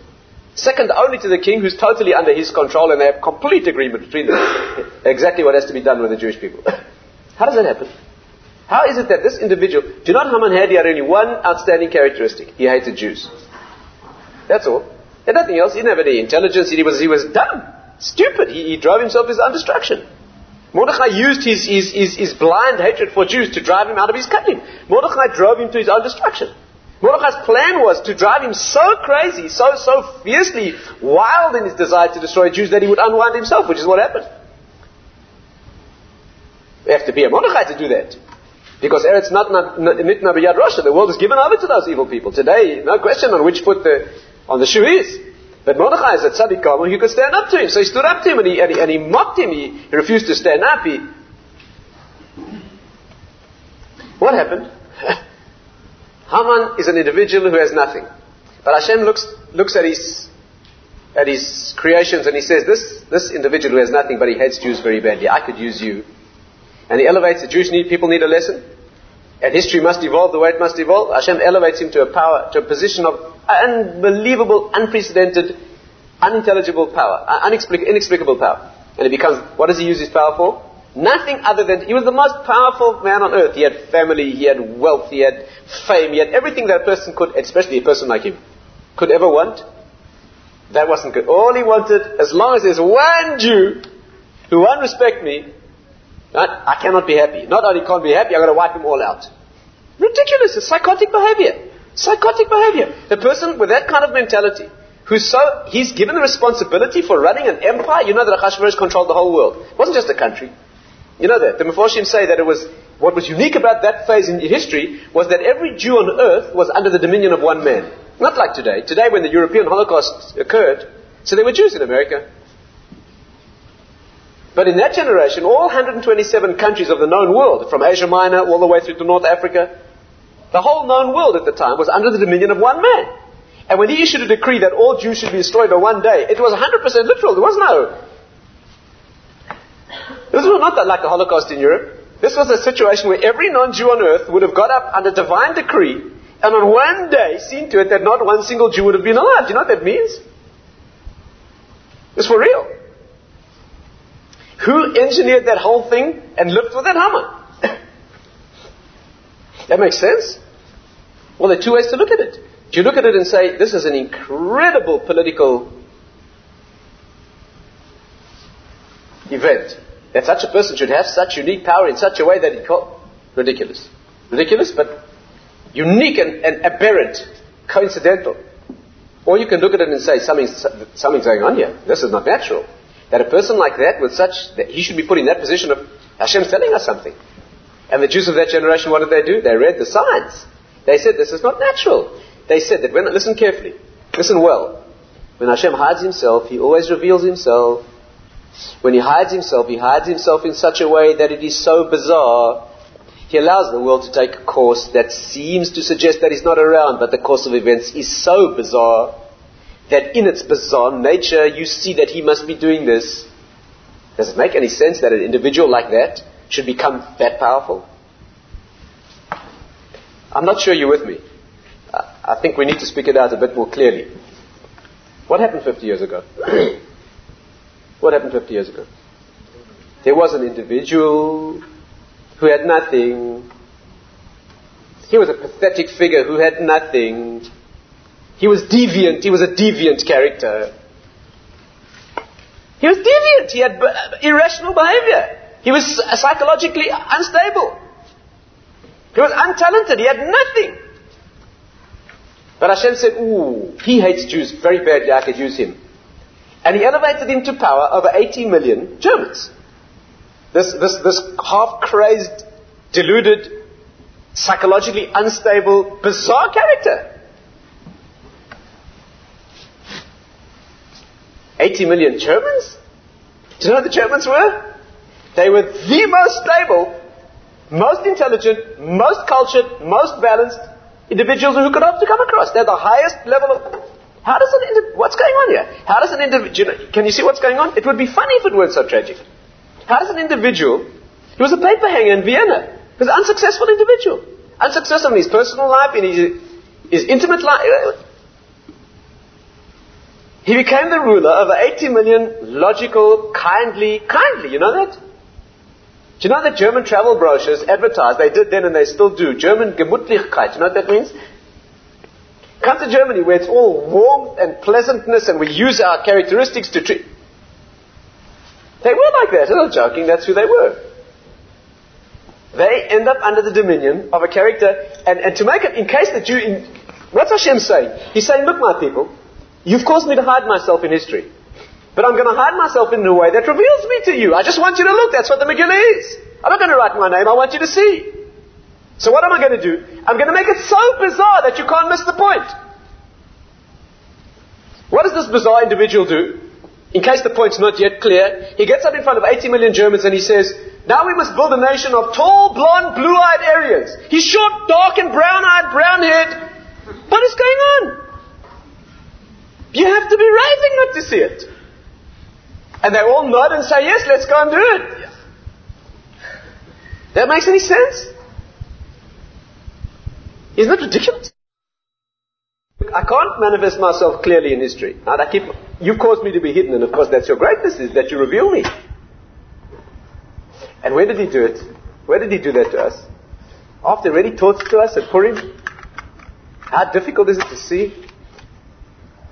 second only to the king who's totally under his control and they have complete agreement between them <coughs> exactly what has to be done with the Jewish people. <coughs> How does that happen? How is it that this individual, not Haman had, he had only one outstanding characteristic. He hated Jews. That's all. And nothing else. He didn't have any intelligence. He was, he was dumb, stupid. He, he drove himself to his own destruction. Mordechai used his, his, his, his, blind hatred for Jews to drive him out of his kingdom. Mordechai drove him to his own destruction. Mordechai's plan was to drive him so crazy, so, so fiercely wild in his desire to destroy Jews that he would unwind himself, which is what happened. You have to be a Mordechai to do that. Because Eretz not Nitna B'Yad Rasha, the world is given over to those evil people. Today, no question on which foot the, on the shoe is. But Mordechai is a tzaddik gamur could stand up to him. So he stood up to him and he, and he, and he mocked him. He, he, refused to stand up. He, what happened? <laughs> Haman is an individual who has nothing. But Hashem looks, looks at his, at his creations and he says, this, this individual who has nothing but he hates Jews very badly, I could use you and he elevates the Jewish need, people need a lesson. And history must evolve the way it must evolve. Hashem elevates him to a power, to a position of unbelievable, unprecedented, unintelligible power, uh, inexplicable power. And it becomes, what does he use his power for? Nothing other than, he was the most powerful man on earth. He had family, he had wealth, he had fame, he had everything that a person could, especially a person like him, could ever want. That wasn't good. All he wanted, as long as there's one Jew who won't respect me, Right? I cannot be happy. Not only can't be happy, I've got to wipe them all out. Ridiculous. It's psychotic behavior. Psychotic behavior. The person with that kind of mentality, who's so, he's given the responsibility for running an empire. You know that Achashverosh controlled the whole world. It wasn't just a country. You know that. The Meforshim say that it was, what was unique about that phase in history was that every Jew on earth was under the dominion of one man. Not like today. Today when the European Holocaust occurred, so there were Jews in America, but in that generation, all 127 countries of the known world, from Asia Minor all the way through to North Africa, the whole known world at the time was under the dominion of one man. And when he issued a decree that all Jews should be destroyed on one day, it was 100% literal. There was no. This was not that like the Holocaust in Europe. This was a situation where every non-Jew on earth would have got up under divine decree and on one day seen to it that not one single Jew would have been alive. Do you know what that means? It's for real. Who engineered that whole thing and lived with that hammer? <coughs> that makes sense? Well, there are two ways to look at it. You look at it and say, this is an incredible political event, that such a person should have such unique power in such a way that it called ridiculous. Ridiculous, but unique and, and aberrant, coincidental. Or you can look at it and say, something's going on here. This is not natural. That a person like that, with such, that he should be put in that position of Hashem's telling us something. And the Jews of that generation, what did they do? They read the signs. They said, this is not natural. They said that when, listen carefully, listen well. When Hashem hides himself, he always reveals himself. When he hides himself, he hides himself in such a way that it is so bizarre. He allows the world to take a course that seems to suggest that he's not around, but the course of events is so bizarre that in its bizarre nature you see that he must be doing this. Does it make any sense that an individual like that should become that powerful? I'm not sure you're with me. I think we need to speak it out a bit more clearly. What happened 50 years ago? <clears throat> what happened 50 years ago? There was an individual who had nothing. He was a pathetic figure who had nothing. He was deviant. He was a deviant character. He was deviant. He had uh, irrational behavior. He was uh, psychologically unstable. He was untalented. He had nothing. But Hashem said, Ooh, he hates Jews very badly. I could use him. And he elevated him to power over 80 million Germans. This, this, this half crazed, deluded, psychologically unstable, bizarre character. 80 million Germans? Do you know what the Germans were? They were the most stable, most intelligent, most cultured, most balanced individuals who could hope to come across. They're the highest level of. How does an what's going on here? How does an individual? Can you see what's going on? It would be funny if it weren't so tragic. How does an individual? He was a paper hanger in Vienna. He was an unsuccessful individual, unsuccessful in his personal life, in his, his intimate life. He became the ruler over 80 million logical, kindly, kindly, you know that? Do you know that German travel brochures advertise, they did then and they still do, German Gemütlichkeit, you know what that means? Come to Germany where it's all warmth and pleasantness and we use our characteristics to treat. They were like that, I'm not joking, that's who they were. They end up under the dominion of a character, and, and to make it, in case that you, in, what's Hashem saying? He's saying, look my people, you've caused me to hide myself in history. But I'm going to hide myself in a way that reveals me to you. I just want you to look. That's what the Megillah is. I'm not going to write my name. I want you to see. So what am I going to do? I'm going to make it so bizarre that you can't miss the point. What does this bizarre individual do? In case the point's not yet clear, he gets up in front of 80 million Germans and he says, now we must build a nation of tall, blonde, blue-eyed Aryans. He's short, dark, and brown-eyed, brown-haired. What is going on? You have to be raving not to see it. And they all nod and say, yes, let's go and do it. That makes any sense? Isn't that ridiculous? I can't manifest myself clearly in history. Right? I keep, you've caused me to be hidden, and of course that's your greatness, is that you reveal me. And where did he do it? Where did he do that to us? After already taught to us at Purim? How difficult is it to see?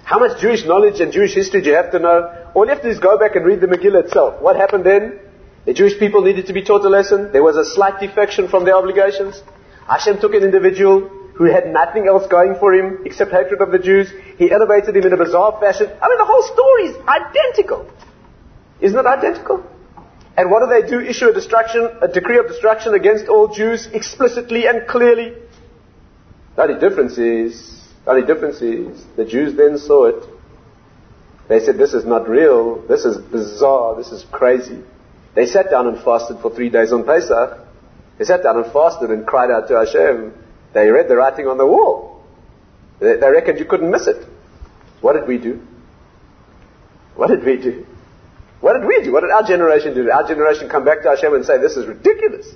How much Jewish knowledge and Jewish history do you have to know? All you have to do is go back and read the Megillah itself. What happened then? The Jewish people needed to be taught a lesson. There was a slight defection from their obligations. Hashem took an individual who had nothing else going for him except hatred of the Jews. He elevated him in a bizarre fashion. I mean, the whole story is identical. Isn't it identical? And what do they do? Issue a destruction, a decree of destruction against all Jews explicitly and clearly. The only difference is, the only difference is, the Jews then saw it. They said, this is not real, this is bizarre, this is crazy. They sat down and fasted for three days on Pesach. They sat down and fasted and cried out to Hashem. They read the writing on the wall. They, they reckoned you couldn't miss it. What did we do? What did we do? What did we do? What did our generation do? Did our generation come back to Hashem and say, this is ridiculous.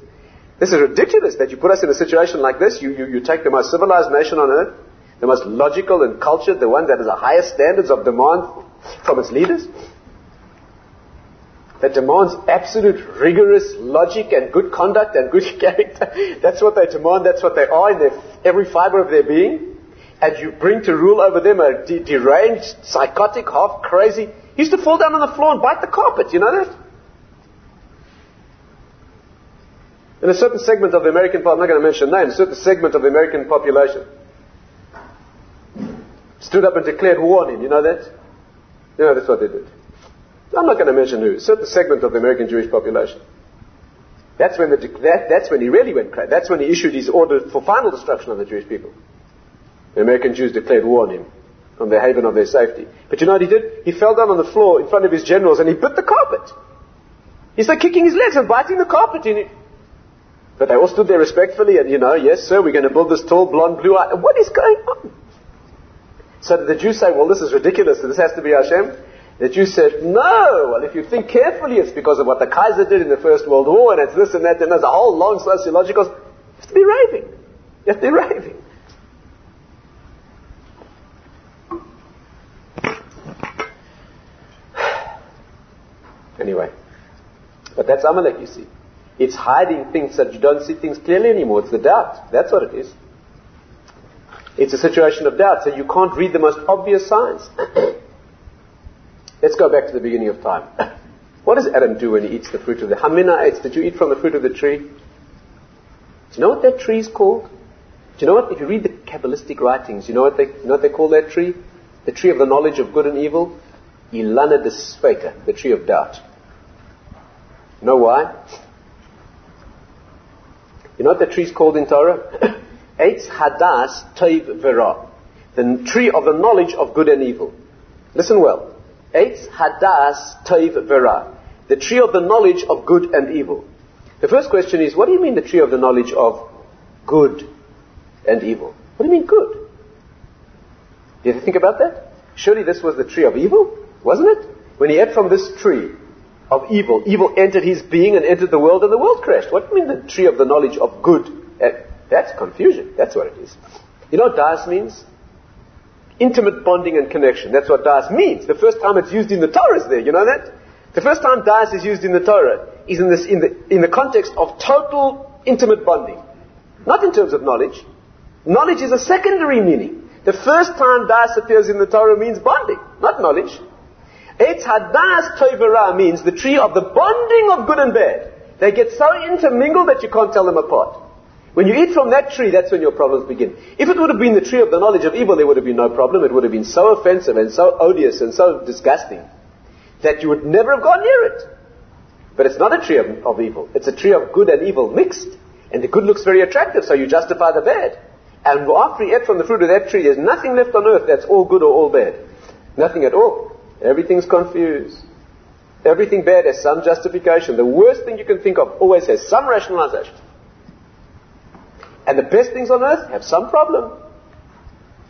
This is ridiculous that you put us in a situation like this. You, you, you take the most civilized nation on earth, the most logical and cultured, the one that has the highest standards of demand from its leaders, that demands absolute rigorous logic and good conduct and good <laughs> character. That's what they demand. That's what they are in their, every fiber of their being. And you bring to rule over them a de- deranged, psychotic, half crazy he used to fall down on the floor and bite the carpet. You know that? In a certain segment of the American, population, I'm not going to mention names, a certain segment of the American population stood up and declared war on him. You know that? You know, that's what they did. I'm not going to mention who. A certain segment of the American Jewish population. That's when, the, that, that's when he really went crazy. That's when he issued his order for final destruction of the Jewish people. The American Jews declared war on him from their haven of their safety. But you know what he did? He fell down on the floor in front of his generals and he bit the carpet. He started kicking his legs and biting the carpet in it. But they all stood there respectfully and, you know, yes, sir, we're going to build this tall, blonde, blue eye. What is going on? So the Jews say, well, this is ridiculous. This has to be Hashem. The Jews said, no. Well, if you think carefully, it's because of what the Kaiser did in the First World War and it's this and that and there's a whole long sociological... You have to be raving. You have to be raving. <sighs> Anyway. But that's Amalek, you see. It's hiding things that you don't see things clearly anymore. It's the doubt. That's what it is. It's a situation of doubt, so you can't read the most obvious signs. Let's go back to the beginning of time. <laughs> what does Adam do when he eats the fruit of the Hamin ha'etz? Did you eat from the fruit of the tree? Do you know what that tree is called? Do you know what? If you read the Kabbalistic writings, you know what they, you know what they call that tree? The tree of the knowledge of good and evil? Ilana de the tree of doubt. Know why? You know what the tree is called in Torah? <coughs> Eitz Hadas Toiv Vera. The tree of the knowledge of good and evil. Listen well. Eitz Hadas Toiv Vera. The tree of the knowledge of good and evil. The first question is, what do you mean the tree of the knowledge of good and evil? What do you mean good? Did you think about that? Surely this was the tree of evil, wasn't it? When he ate from this tree, of evil. Evil entered his being and entered the world, and the world crashed. What do you mean the tree of the knowledge of good? That's confusion. That's what it is. You know what das means? intimate bonding and connection. That's what das means. The first time it's used in the Torah is there. You know that? The first time das is used in the Torah is in, this, in, the, in the context of total intimate bonding. Not in terms of knowledge. Knowledge is a secondary meaning. The first time das appears in the Torah means bonding, not knowledge. Eitz hadas tovara means the tree of the bonding of good and bad. They get so intermingled that you can't tell them apart. When you eat from that tree, that's when your problems begin. If it would have been the tree of the knowledge of evil, there would have been no problem. It would have been so offensive and so odious and so disgusting that you would never have gone near it. But it's not a tree of, of evil. It's a tree of good and evil mixed. And the good looks very attractive, so you justify the bad. And after you eat from the fruit of that tree, there's nothing left on earth that's all good or all bad. Nothing at all. Everything's confused. Everything bad has some justification. The worst thing you can think of always has some rationalization. And the best things on earth have some problem.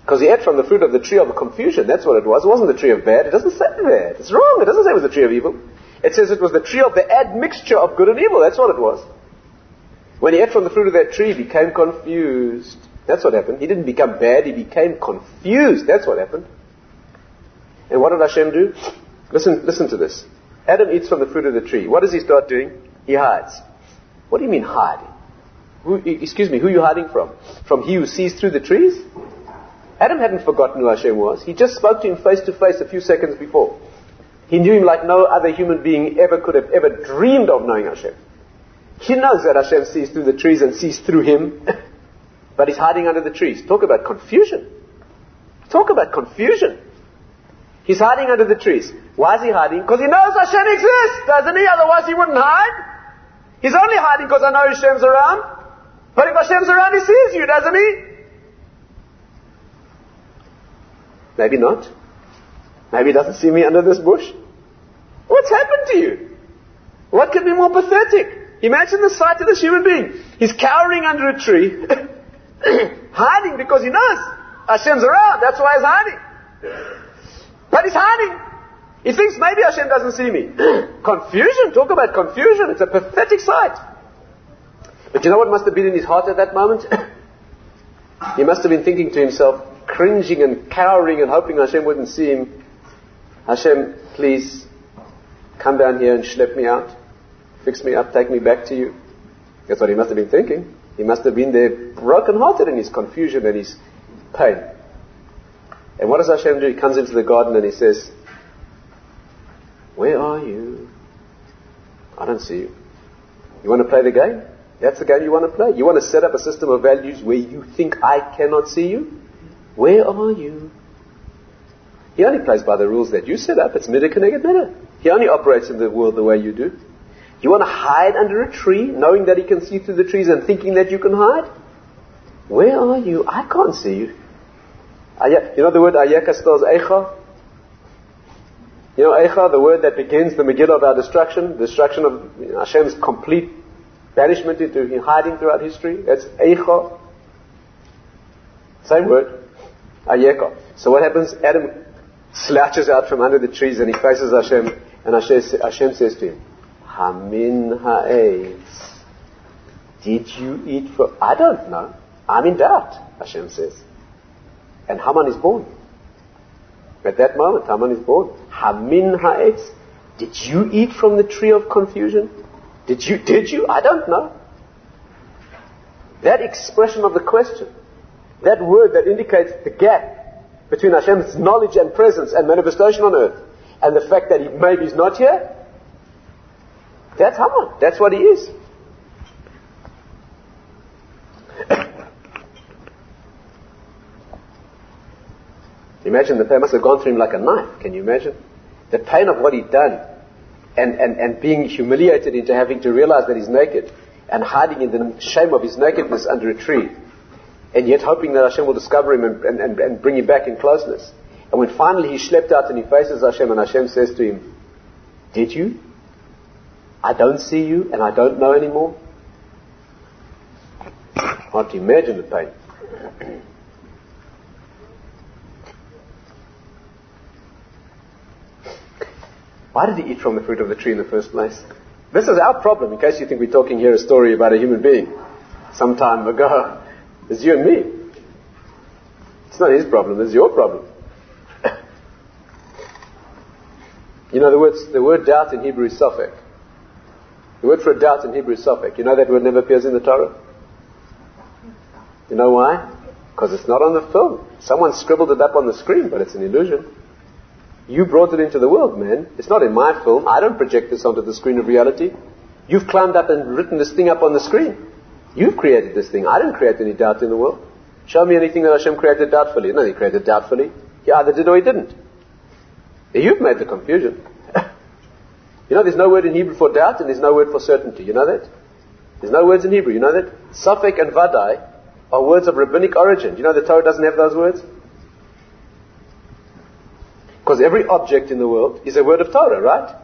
Because he ate from the fruit of the tree of confusion. That's what it was. It wasn't the tree of bad. It doesn't say bad. It's wrong. It doesn't say it was the tree of evil. It says it was the tree of the admixture of good and evil. That's what it was. When he ate from the fruit of that tree, he became confused. That's what happened. He didn't become bad. He became confused. That's what happened. And what did Hashem do? Listen, listen to this. Adam eats from the fruit of the tree. What does he start doing? He hides. What do you mean hiding? Who, excuse me, who are you hiding from? From he who sees through the trees? Adam hadn't forgotten who Hashem was. He just spoke to him face to face a few seconds before. He knew him like no other human being ever could have ever dreamed of knowing Hashem. He knows that Hashem sees through the trees and sees through him, <laughs> but he's hiding under the trees. Talk about confusion. Talk about confusion. He's hiding under the trees. Why is he hiding? Because he knows Hashem exists, doesn't he? Otherwise he wouldn't hide. He's only hiding because I know Hashem's around. But if Hashem's around, He sees you, doesn't He? Maybe not. Maybe He doesn't see me under this bush. What's happened to you? What could be more pathetic? Imagine the sight of this human being. He's cowering under a tree, <coughs> hiding because he knows Hashem's around. That's why he's hiding. But he's hiding. He thinks maybe Hashem doesn't see me. <coughs> confusion. Talk about confusion. It's a pathetic sight. But you know what must have been in his heart at that moment? <coughs> he must have been thinking to himself, cringing and cowering and hoping Hashem wouldn't see him. Hashem, please come down here and schlep me out. Fix me up, take me back to you. That's what he must have been thinking. He must have been there broken-hearted in his confusion and his pain. And what does Hashem do? He comes into the garden and he says, Where are you? I don't see you. You want to play the game? That's the game you want to play. You want to set up a system of values where you think I cannot see you? Where are you? He only plays by the rules that you set up. It's midah keneged midah. He only operates in the world the way you do. You want to hide under a tree, knowing that he can see through the trees and thinking that you can hide? Where are you? I can't see you. You know the word ayeka spells eicha? You know eicha, the word that begins the Megillah of our destruction, destruction of Hashem's complete banishment into hiding throughout history. That's Eicha. Same word. Ayeka. So what happens? Adam slouches out from under the trees and he faces Hashem, and Hashem, Hashem says to him, Hamin ha'etz. Did you eat from? I don't know. I'm in doubt, Hashem says. And Haman is born. At that moment, Haman is born. Hamin ha'etz. Did you eat from the tree of confusion? Did you? Did you? I don't know. That expression of the question, that word that indicates the gap between Hashem's knowledge and presence and manifestation on earth, and the fact that he maybe is not here, that's Haman. That's what he is. <coughs> imagine the pain must have gone through him like a knife. Can you imagine? The pain of what he'd done and, and, and being humiliated into having to realize that he's naked and hiding in the shame of his nakedness under a tree and yet hoping that Hashem will discover him and, and, and bring him back in closeness. And when finally he schlepped out and he faces Hashem and Hashem says to him, Did you? I don't see you and I don't know anymore. <coughs> Hard to imagine the pain. Why did he eat from the fruit of the tree in the first place? This is our problem, in case you think we're talking here a story about a human being some time ago. <laughs> It's you and me. It's not his problem, it's your problem. <laughs> you know, the, words, the word doubt in Hebrew is safek. The word for doubt in Hebrew is safek. You know that word never appears in the Torah? You know why? Because it's not on the film. Someone scribbled it up on the screen, but it's an illusion. You brought it into the world, man. It's not in my film. I don't project this onto the screen of reality. You've climbed up and written this thing up on the screen. You've created this thing. I didn't create any doubt in the world. Show me anything that Hashem created doubtfully. No, he created doubtfully. He either did or he didn't. You've made the confusion. <laughs> you know, there's no word in Hebrew for doubt and there's no word for certainty. You know that? There's no words in Hebrew. You know that? Safek and Vadai are words of rabbinic origin. You know the Torah doesn't have those words? Because every object in the world is a word of Torah, right?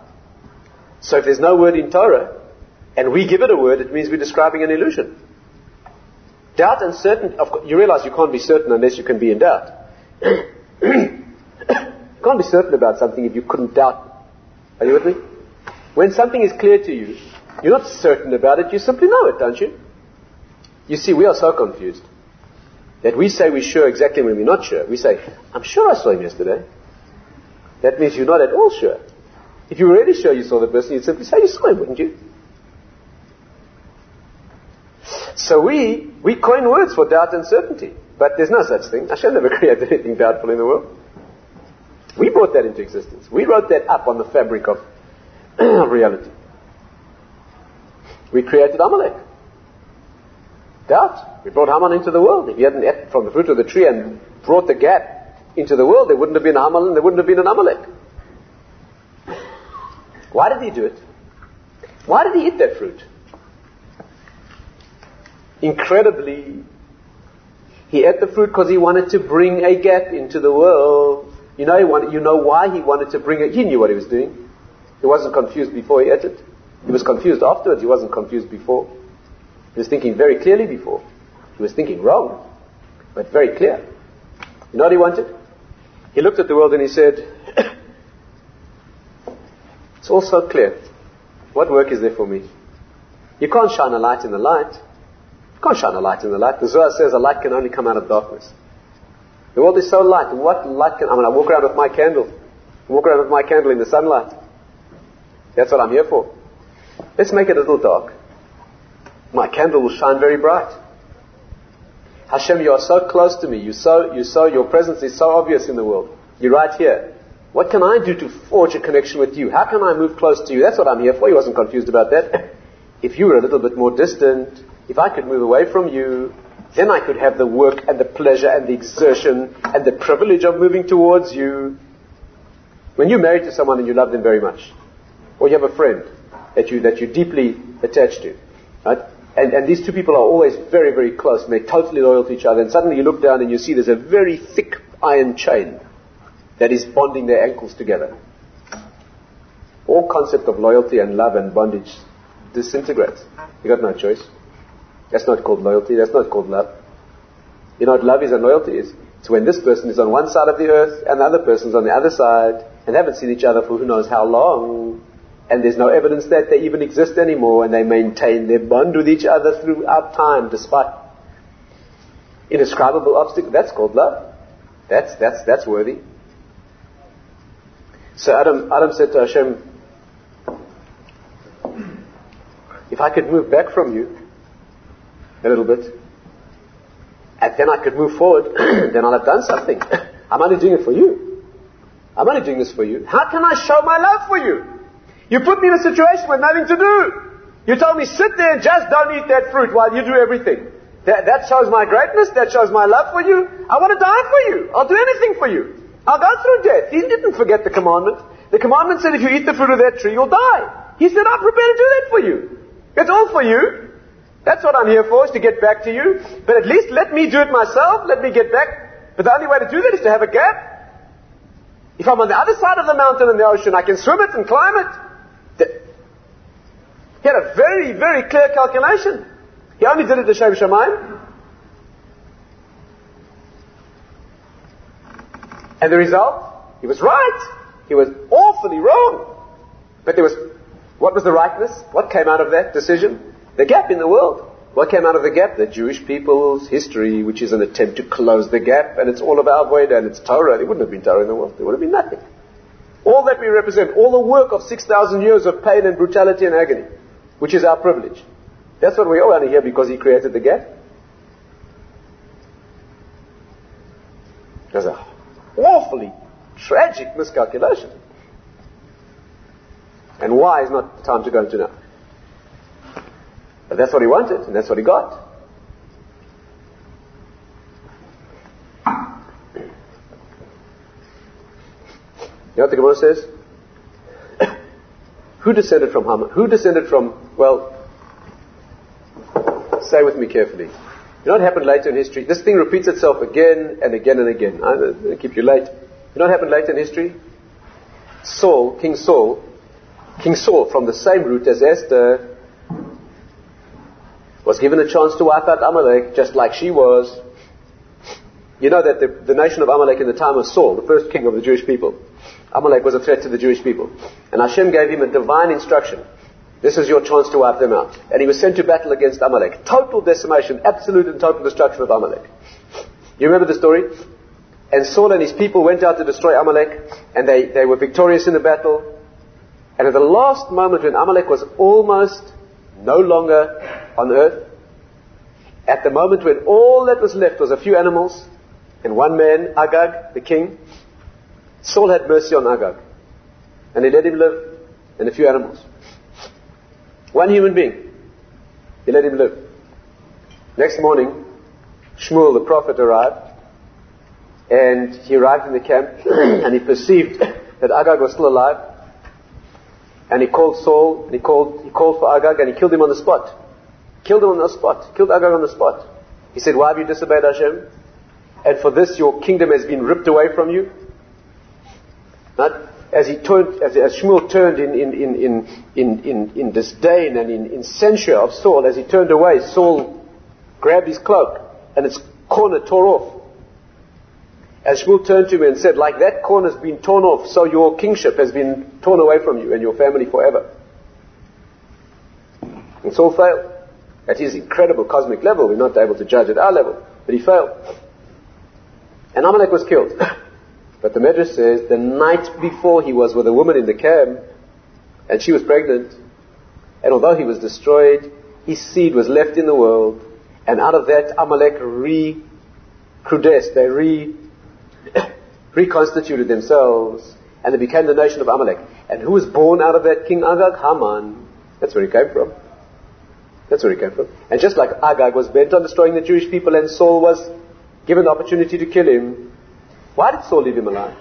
So if there's no word in Torah, and we give it a word, it means we're describing an illusion. Doubt and certainty, you realize you can't be certain unless you can be in doubt. <coughs> you can't be certain about something if you couldn't doubt. Are you with me? When something is clear to you, you're not certain about it, you simply know it, don't you? You see, we are so confused that we say we're sure exactly when we're not sure. We say, I'm sure I saw him yesterday. That means you're not at all sure. If you were really sure you saw the person, you'd simply say you saw him, wouldn't you? So we, we coin words for doubt and certainty. But there's no such thing. Hashem never <laughs> created anything doubtful in the world. We brought that into existence. We wrote that up on the fabric of <clears throat> reality. We created Amalek. Doubt. We brought Haman into the world. If he hadn't ate from the fruit of the tree and brought the gap into the world, there wouldn't have been Haman and there wouldn't have been an Amalek. Why did he do it? Why did he eat that fruit? incredibly, he ate the fruit because he wanted to bring a gap into the world. You know, wanted, you know why he wanted to bring it. He knew what he was doing. He wasn't confused before he ate it. He was confused afterwards. He wasn't confused before. He was thinking very clearly before. He was thinking wrong, but very clear. You know what he wanted? He looked at the world and he said, <clears throat> It's all so clear. What work is there for me? You can't shine a light in the light. You Can't shine a light in the light. The Zohar says a light can only come out of darkness. The world is so light. What light can, I mean, I walk around with my candle. I walk around with my candle in the sunlight. That's what I'm here for. Let's make it a little dark. My candle will shine very bright. Hashem, you are so close to me. You so, you so, your presence is so obvious in the world. You're right here. What can I do to forge a connection with you? How can I move close to you? That's what I'm here for. He wasn't confused about that. <laughs> if you were a little bit more distant, if I could move away from you, then I could have the work and the pleasure and the exertion and the privilege of moving towards you. When you're married to someone and you love them very much, or you have a friend that you that you're deeply attached to, right? And, and these two people are always very, very close and they're totally loyal to each other. And suddenly you look down and you see there's a very thick iron chain that is bonding their ankles together. All concept of loyalty and love and bondage disintegrates. You got no choice. That's not called loyalty. That's not called love. You know what love is and loyalty is? It's when this person is on one side of the earth and the other person's on the other side and haven't seen each other for who knows how long. And there's no evidence that they even exist anymore and they maintain their bond with each other throughout time despite indescribable obstacles. That's called love. That's, that's, that's worthy. So Adam, Adam said to Hashem, if I could move back from you, a little bit. And then I could move forward, <clears throat> then I'll have done something. <laughs> I'm only doing it for you. I'm only doing this for you. How can I show my love for you? You put me in a situation with nothing to do. You told me sit there and just don't eat that fruit while you do everything. That, that shows my greatness. That shows my love for you. I want to die for you. I'll do anything for you. I'll go through death. He didn't forget the commandment. The commandment said if you eat the fruit of that tree, you'll die. He said, I'm prepared to do that for you. It's all for you. That's what I'm here for, is to get back to you. But at least let me do it myself. Let me get back. But the only way to do that is to have a gap. If I'm on the other side of the mountain in the ocean, I can swim it and climb it. He had a very, very clear calculation. He only did it to Shem Shemaim. And the result? He was right. He was awfully wrong. But there was, what was the rightness? What came out of that decision? The gap in the world. What came out of the gap? The Jewish people's history, which is an attempt to close the gap, and it's all about Avodah and it's Torah. There wouldn't have been Torah in the world. There would have been nothing. All that we represent, all the work of 6,000 years of pain and brutality and agony, which is our privilege. That's what we all only here because He created the gap. There's a awfully tragic miscalculation. And why is not the time to go into now. But that's what he wanted, and that's what he got. You know what the Gemara says? Who descended from Haman? Who descended from, well, say with me carefully. You know what happened later in history? This thing repeats itself again and again and again. I'll uh, keep you late. You know what happened later in history? Saul, King Saul, King Saul, from the same root as Esther, was given a chance to wipe out Amalek just like she was. You know that the, the nation of Amalek in the time of Saul, the first king of the Jewish people, Amalek was a threat to the Jewish people. And Hashem gave him a divine instruction. This is your chance to wipe them out. And he was sent to battle against Amalek. Total decimation, absolute and total destruction of Amalek. You remember the story? And Saul and his people went out to destroy Amalek, and they, they were victorious in the battle. And at the last moment when Amalek was almost no longer on earth, at the moment when all that was left was a few animals and one man, Agag, the king, Saul had mercy on Agag. And he let him live and a few animals. One human being. He let him live. Next morning, Shmuel the prophet arrived. And he arrived in the camp <clears throat> and he perceived that Agag was still alive. And he called Saul, and he called, he called for Agag, and he killed him on the spot. Killed him on the spot. Killed Agag on the spot. He said, Why have you disobeyed Hashem? And for this your kingdom has been ripped away from you. But as he turned, as, as Shmuel turned in, in, in, in, in, in disdain and in, censure of Saul, as he turned away, Saul grabbed his cloak and its corner tore off. As Shmuel turned to me and said, like that corner has been torn off, so your kingship has been torn away from you and your family forever. And Saul failed. At his incredible cosmic level, we're not able to judge at our level, but he failed. And Amalek was killed. <coughs> but the Medrash says the night before he was with a woman in the camp, and she was pregnant, and although he was destroyed, his seed was left in the world, and out of that Amalek re-crudesced, they re <coughs> reconstituted themselves, and they became the nation of Amalek. And who was born out of that king Agag? Haman. That's where he came from. That's where he came from. And just like Agag was bent on destroying the Jewish people, and Saul was given the opportunity to kill him, why did Saul leave him alive?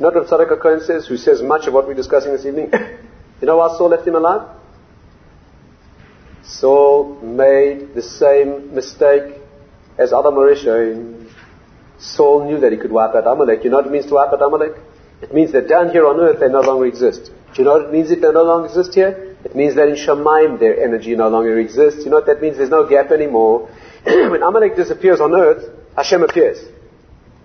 Know what Tzadok HaKohen says, who says much of what we're discussing this evening? you know why Saul left him alive? Saul made the same mistake as Adam HaRishon. Saul knew that he could wipe out Amalek. You know what it means to wipe out Amalek? It means that down here on earth they no longer exist. Do you know what it means if they no longer exist here? It means that in Shamayim their energy no longer exists. You know what that means? There's no gap anymore. <clears throat> when Amalek disappears on earth, Hashem appears.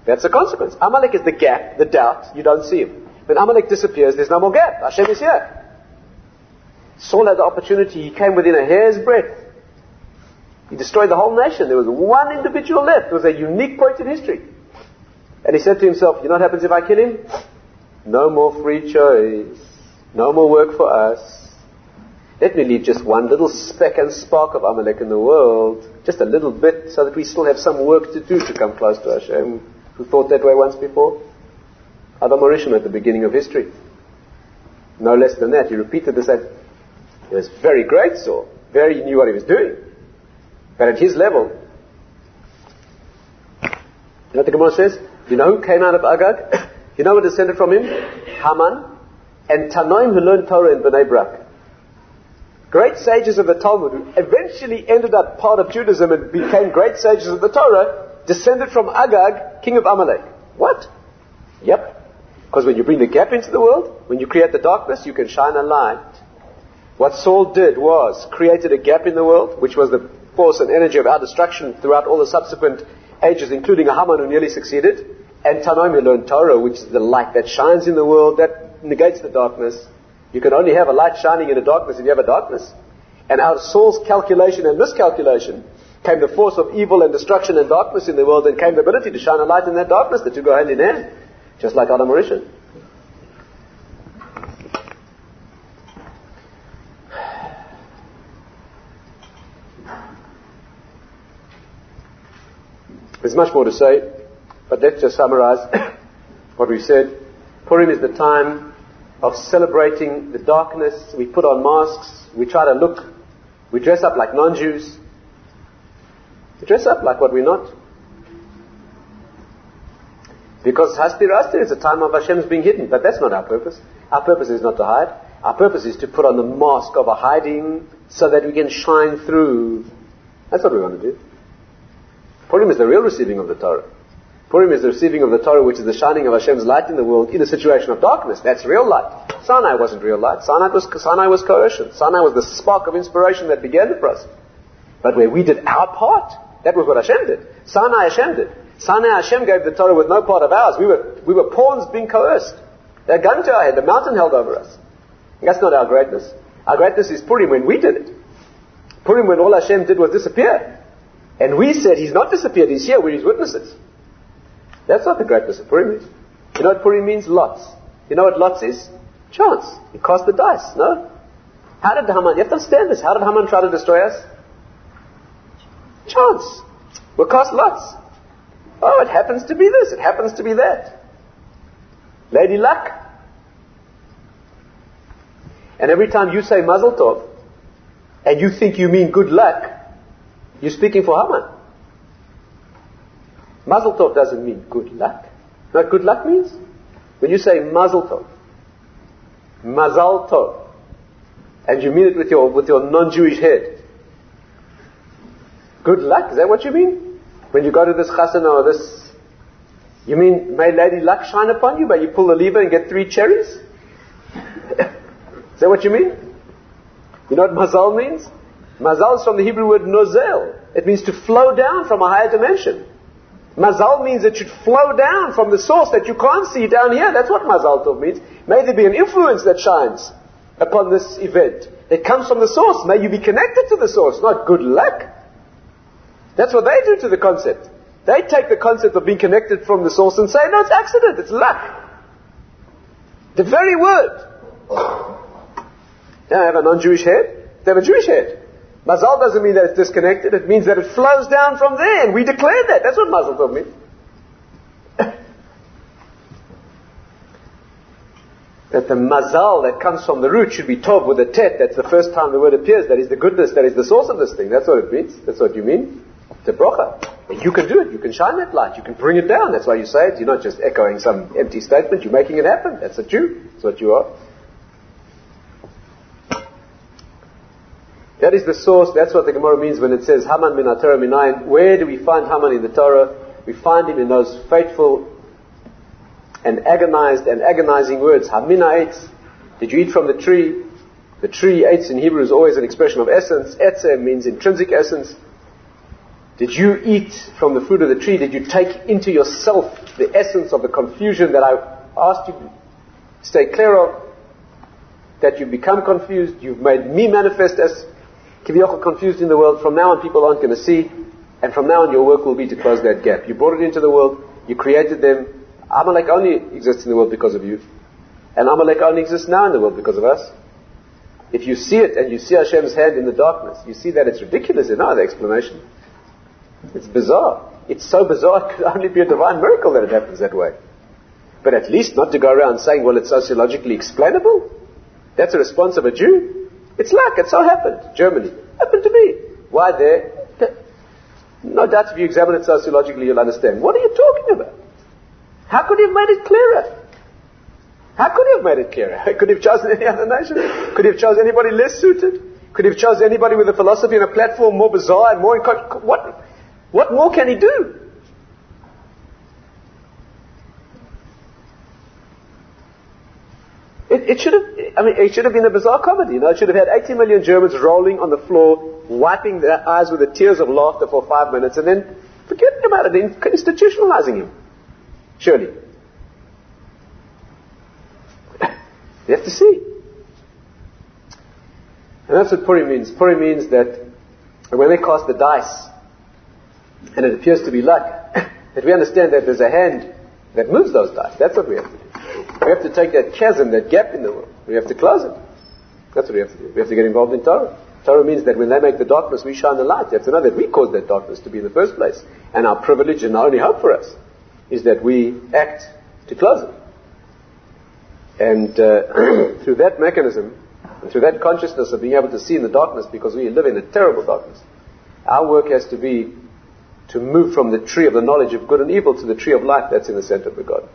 That's the consequence. Amalek is the gap, the doubt, you don't see him. When Amalek disappears, there's no more gap. Hashem is here. Saul had the opportunity, he came within a hair's breadth. He destroyed the whole nation. There was one individual left. It was a unique point in history. And he said to himself, you know what happens if I kill him? No more free choice. No more work for us. Let me leave just one little speck and spark of Amalek in the world. Just a little bit so that we still have some work to do to come close to Hashem. Who thought that way once before? Adam HaRishon at the beginning of history. No less than that. He repeated the same. He was very great, so very knew what he was doing. But at his level, you know what the Gemara says? You know who came out of Agag? <coughs> you know who descended from him? Haman and Tannaim who learned Torah in Bnei Brak. Great sages of the Talmud who eventually ended up part of Judaism and became great sages of the Torah descended from Agag, king of Amalek. What? Yep. Because when you bring the gap into the world, when you create the darkness, you can shine a light. What Saul did was created a gap in the world, which was the force and energy of our destruction throughout all the subsequent ages, including Haman who nearly succeeded, and Tannaim learned Torah, which is the light that shines in the world, that negates the darkness. You can only have a light shining in the darkness if you have a darkness. And out of Saul's calculation and miscalculation came the force of evil and destruction and darkness in the world, and came the ability to shine a light in that darkness. That you go hand in hand, just like Adam HaRishon. There's much more to say, but let's just summarize <coughs> what we said. Purim is the time of celebrating the darkness. We put on masks. We try to look. We dress up like non-Jews. Dress up like what we're not. Because Haster Astir is a time of Hashem's being hidden, but that's not our purpose. Our purpose is not to hide. Our purpose is to put on the mask of a hiding so that we can shine through. That's what we want to do. Purim is the real receiving of the Torah. Purim is the receiving of the Torah, which is the shining of Hashem's light in the world in a situation of darkness. That's real light. Sinai wasn't real light. Sinai was, Sinai was coercion. Sinai was the spark of inspiration that began the process. But where we did our part, that was what Hashem did. Sinai Hashem did. Sinai Hashem gave the Torah with no part of ours. We were, we were pawns being coerced. They had gun to our head. The mountain held over us. That's not our greatness. Our greatness is Purim when we did it. Purim when all Hashem did was disappear. And we said he's not disappeared, he's here, we're his witnesses. That's not the greatness of Purim is. You know what Purim means? Lots. You know what lots is? Chance. You cast the dice, no? How did Haman, you have to understand this, how did Haman try to destroy us? Chance. We'll cast lots. Oh, it happens to be this, it happens to be that. Lady luck. And every time you say Mazel Tov, and you think you mean good luck, you're speaking for Haman. Mazel Tov doesn't mean good luck. You know what good luck means? When you say Mazel Tov, Mazal Tov, and you mean it with your, with your non-Jewish head, good luck, is that what you mean? When you go to this chasana or this, you mean, may Lady Luck shine upon you, but you pull the lever and get three cherries? <laughs> is that what you mean? You know what mazal means? Mazal is from the Hebrew word nozel. It means to flow down from a higher dimension. Mazal means it should flow down from the source that you can't see down here. That's what mazal tov means. May there be an influence that shines upon this event. It comes from the source. May you be connected to the source, not good luck. That's what they do to the concept. They take the concept of being connected from the source and say, no, it's accident, it's luck. The very word. Now I have a non-Jewish head, they have a Jewish head. Mazal doesn't mean that it's disconnected, it means that it flows down from there, and we declare that. That's what Mazal tov means. <laughs> that the mazal that comes from the root should be tov with a tet. That's the first time the word appears. That is the goodness. That is the source of this thing. That's what it means. That's what you mean. It's a bracha. And you can do it. You can shine that light. You can bring it down. That's why you say it. You're not just echoing some empty statement. You're making it happen. That's a Jew. That's what you are. That is the source. That's what the Gemara means when it says Haman min Torah minayin. Where do we find Haman in the Torah? We find him in those fateful and agonized and agonizing words. Hamin ha'etz. Did you eat from the tree? The tree, eitz in Hebrew is always an expression of essence. Etzem means intrinsic essence. Did you eat from the fruit of the tree? Did you take into yourself the essence of the confusion that I asked you to stay clear of? That you become confused? You've made me manifest as k'viyachol confused in the world. From now on, people aren't going to see. And from now on, your work will be to close that gap. You brought it into the world. You created them. Amalek only exists in the world because of you. And Amalek only exists now in the world because of us. If you see it and you see Hashem's hand in the darkness, you see that it's ridiculous in our explanation. It's bizarre. It's so bizarre, <laughs> it could only be a divine miracle that it happens that way. But at least not to go around saying, well, it's sociologically explainable. That's a response of a Jew. It's luck, it so happened. Germany. Happened to me. Why there? No doubt if you examine it sociologically, you'll understand. What are you talking about? How could he have made it clearer? How could he have made it clearer? <laughs> Could he have chosen any other nation? Could he have chosen anybody less suited? Could he have chosen anybody with a philosophy and a platform more bizarre and more... What? What more can he do? It, it, should have, I mean, it should have been a bizarre comedy. You know, it should have had 80 million Germans rolling on the floor, wiping their eyes with the tears of laughter for five minutes, and then forgetting about it, institutionalizing him. Surely. <laughs> you have to see. And that's what Purim means. Purim means that when they cast the dice, and it appears to be luck, <laughs> that we understand that there's a hand that moves those dice. That's what we have to do. We have to take that chasm, that gap in the world. We have to close it. That's what we have to do. We have to get involved in Torah. Torah means that when they make the darkness, we shine the light. You have to know that we caused that darkness to be in the first place. And our privilege and our only hope for us is that we act to close it. And uh, <clears throat> through that mechanism, and through that consciousness of being able to see in the darkness, because we live in a terrible darkness, our work has to be to move from the tree of the knowledge of good and evil to the tree of life that's in the center of the garden.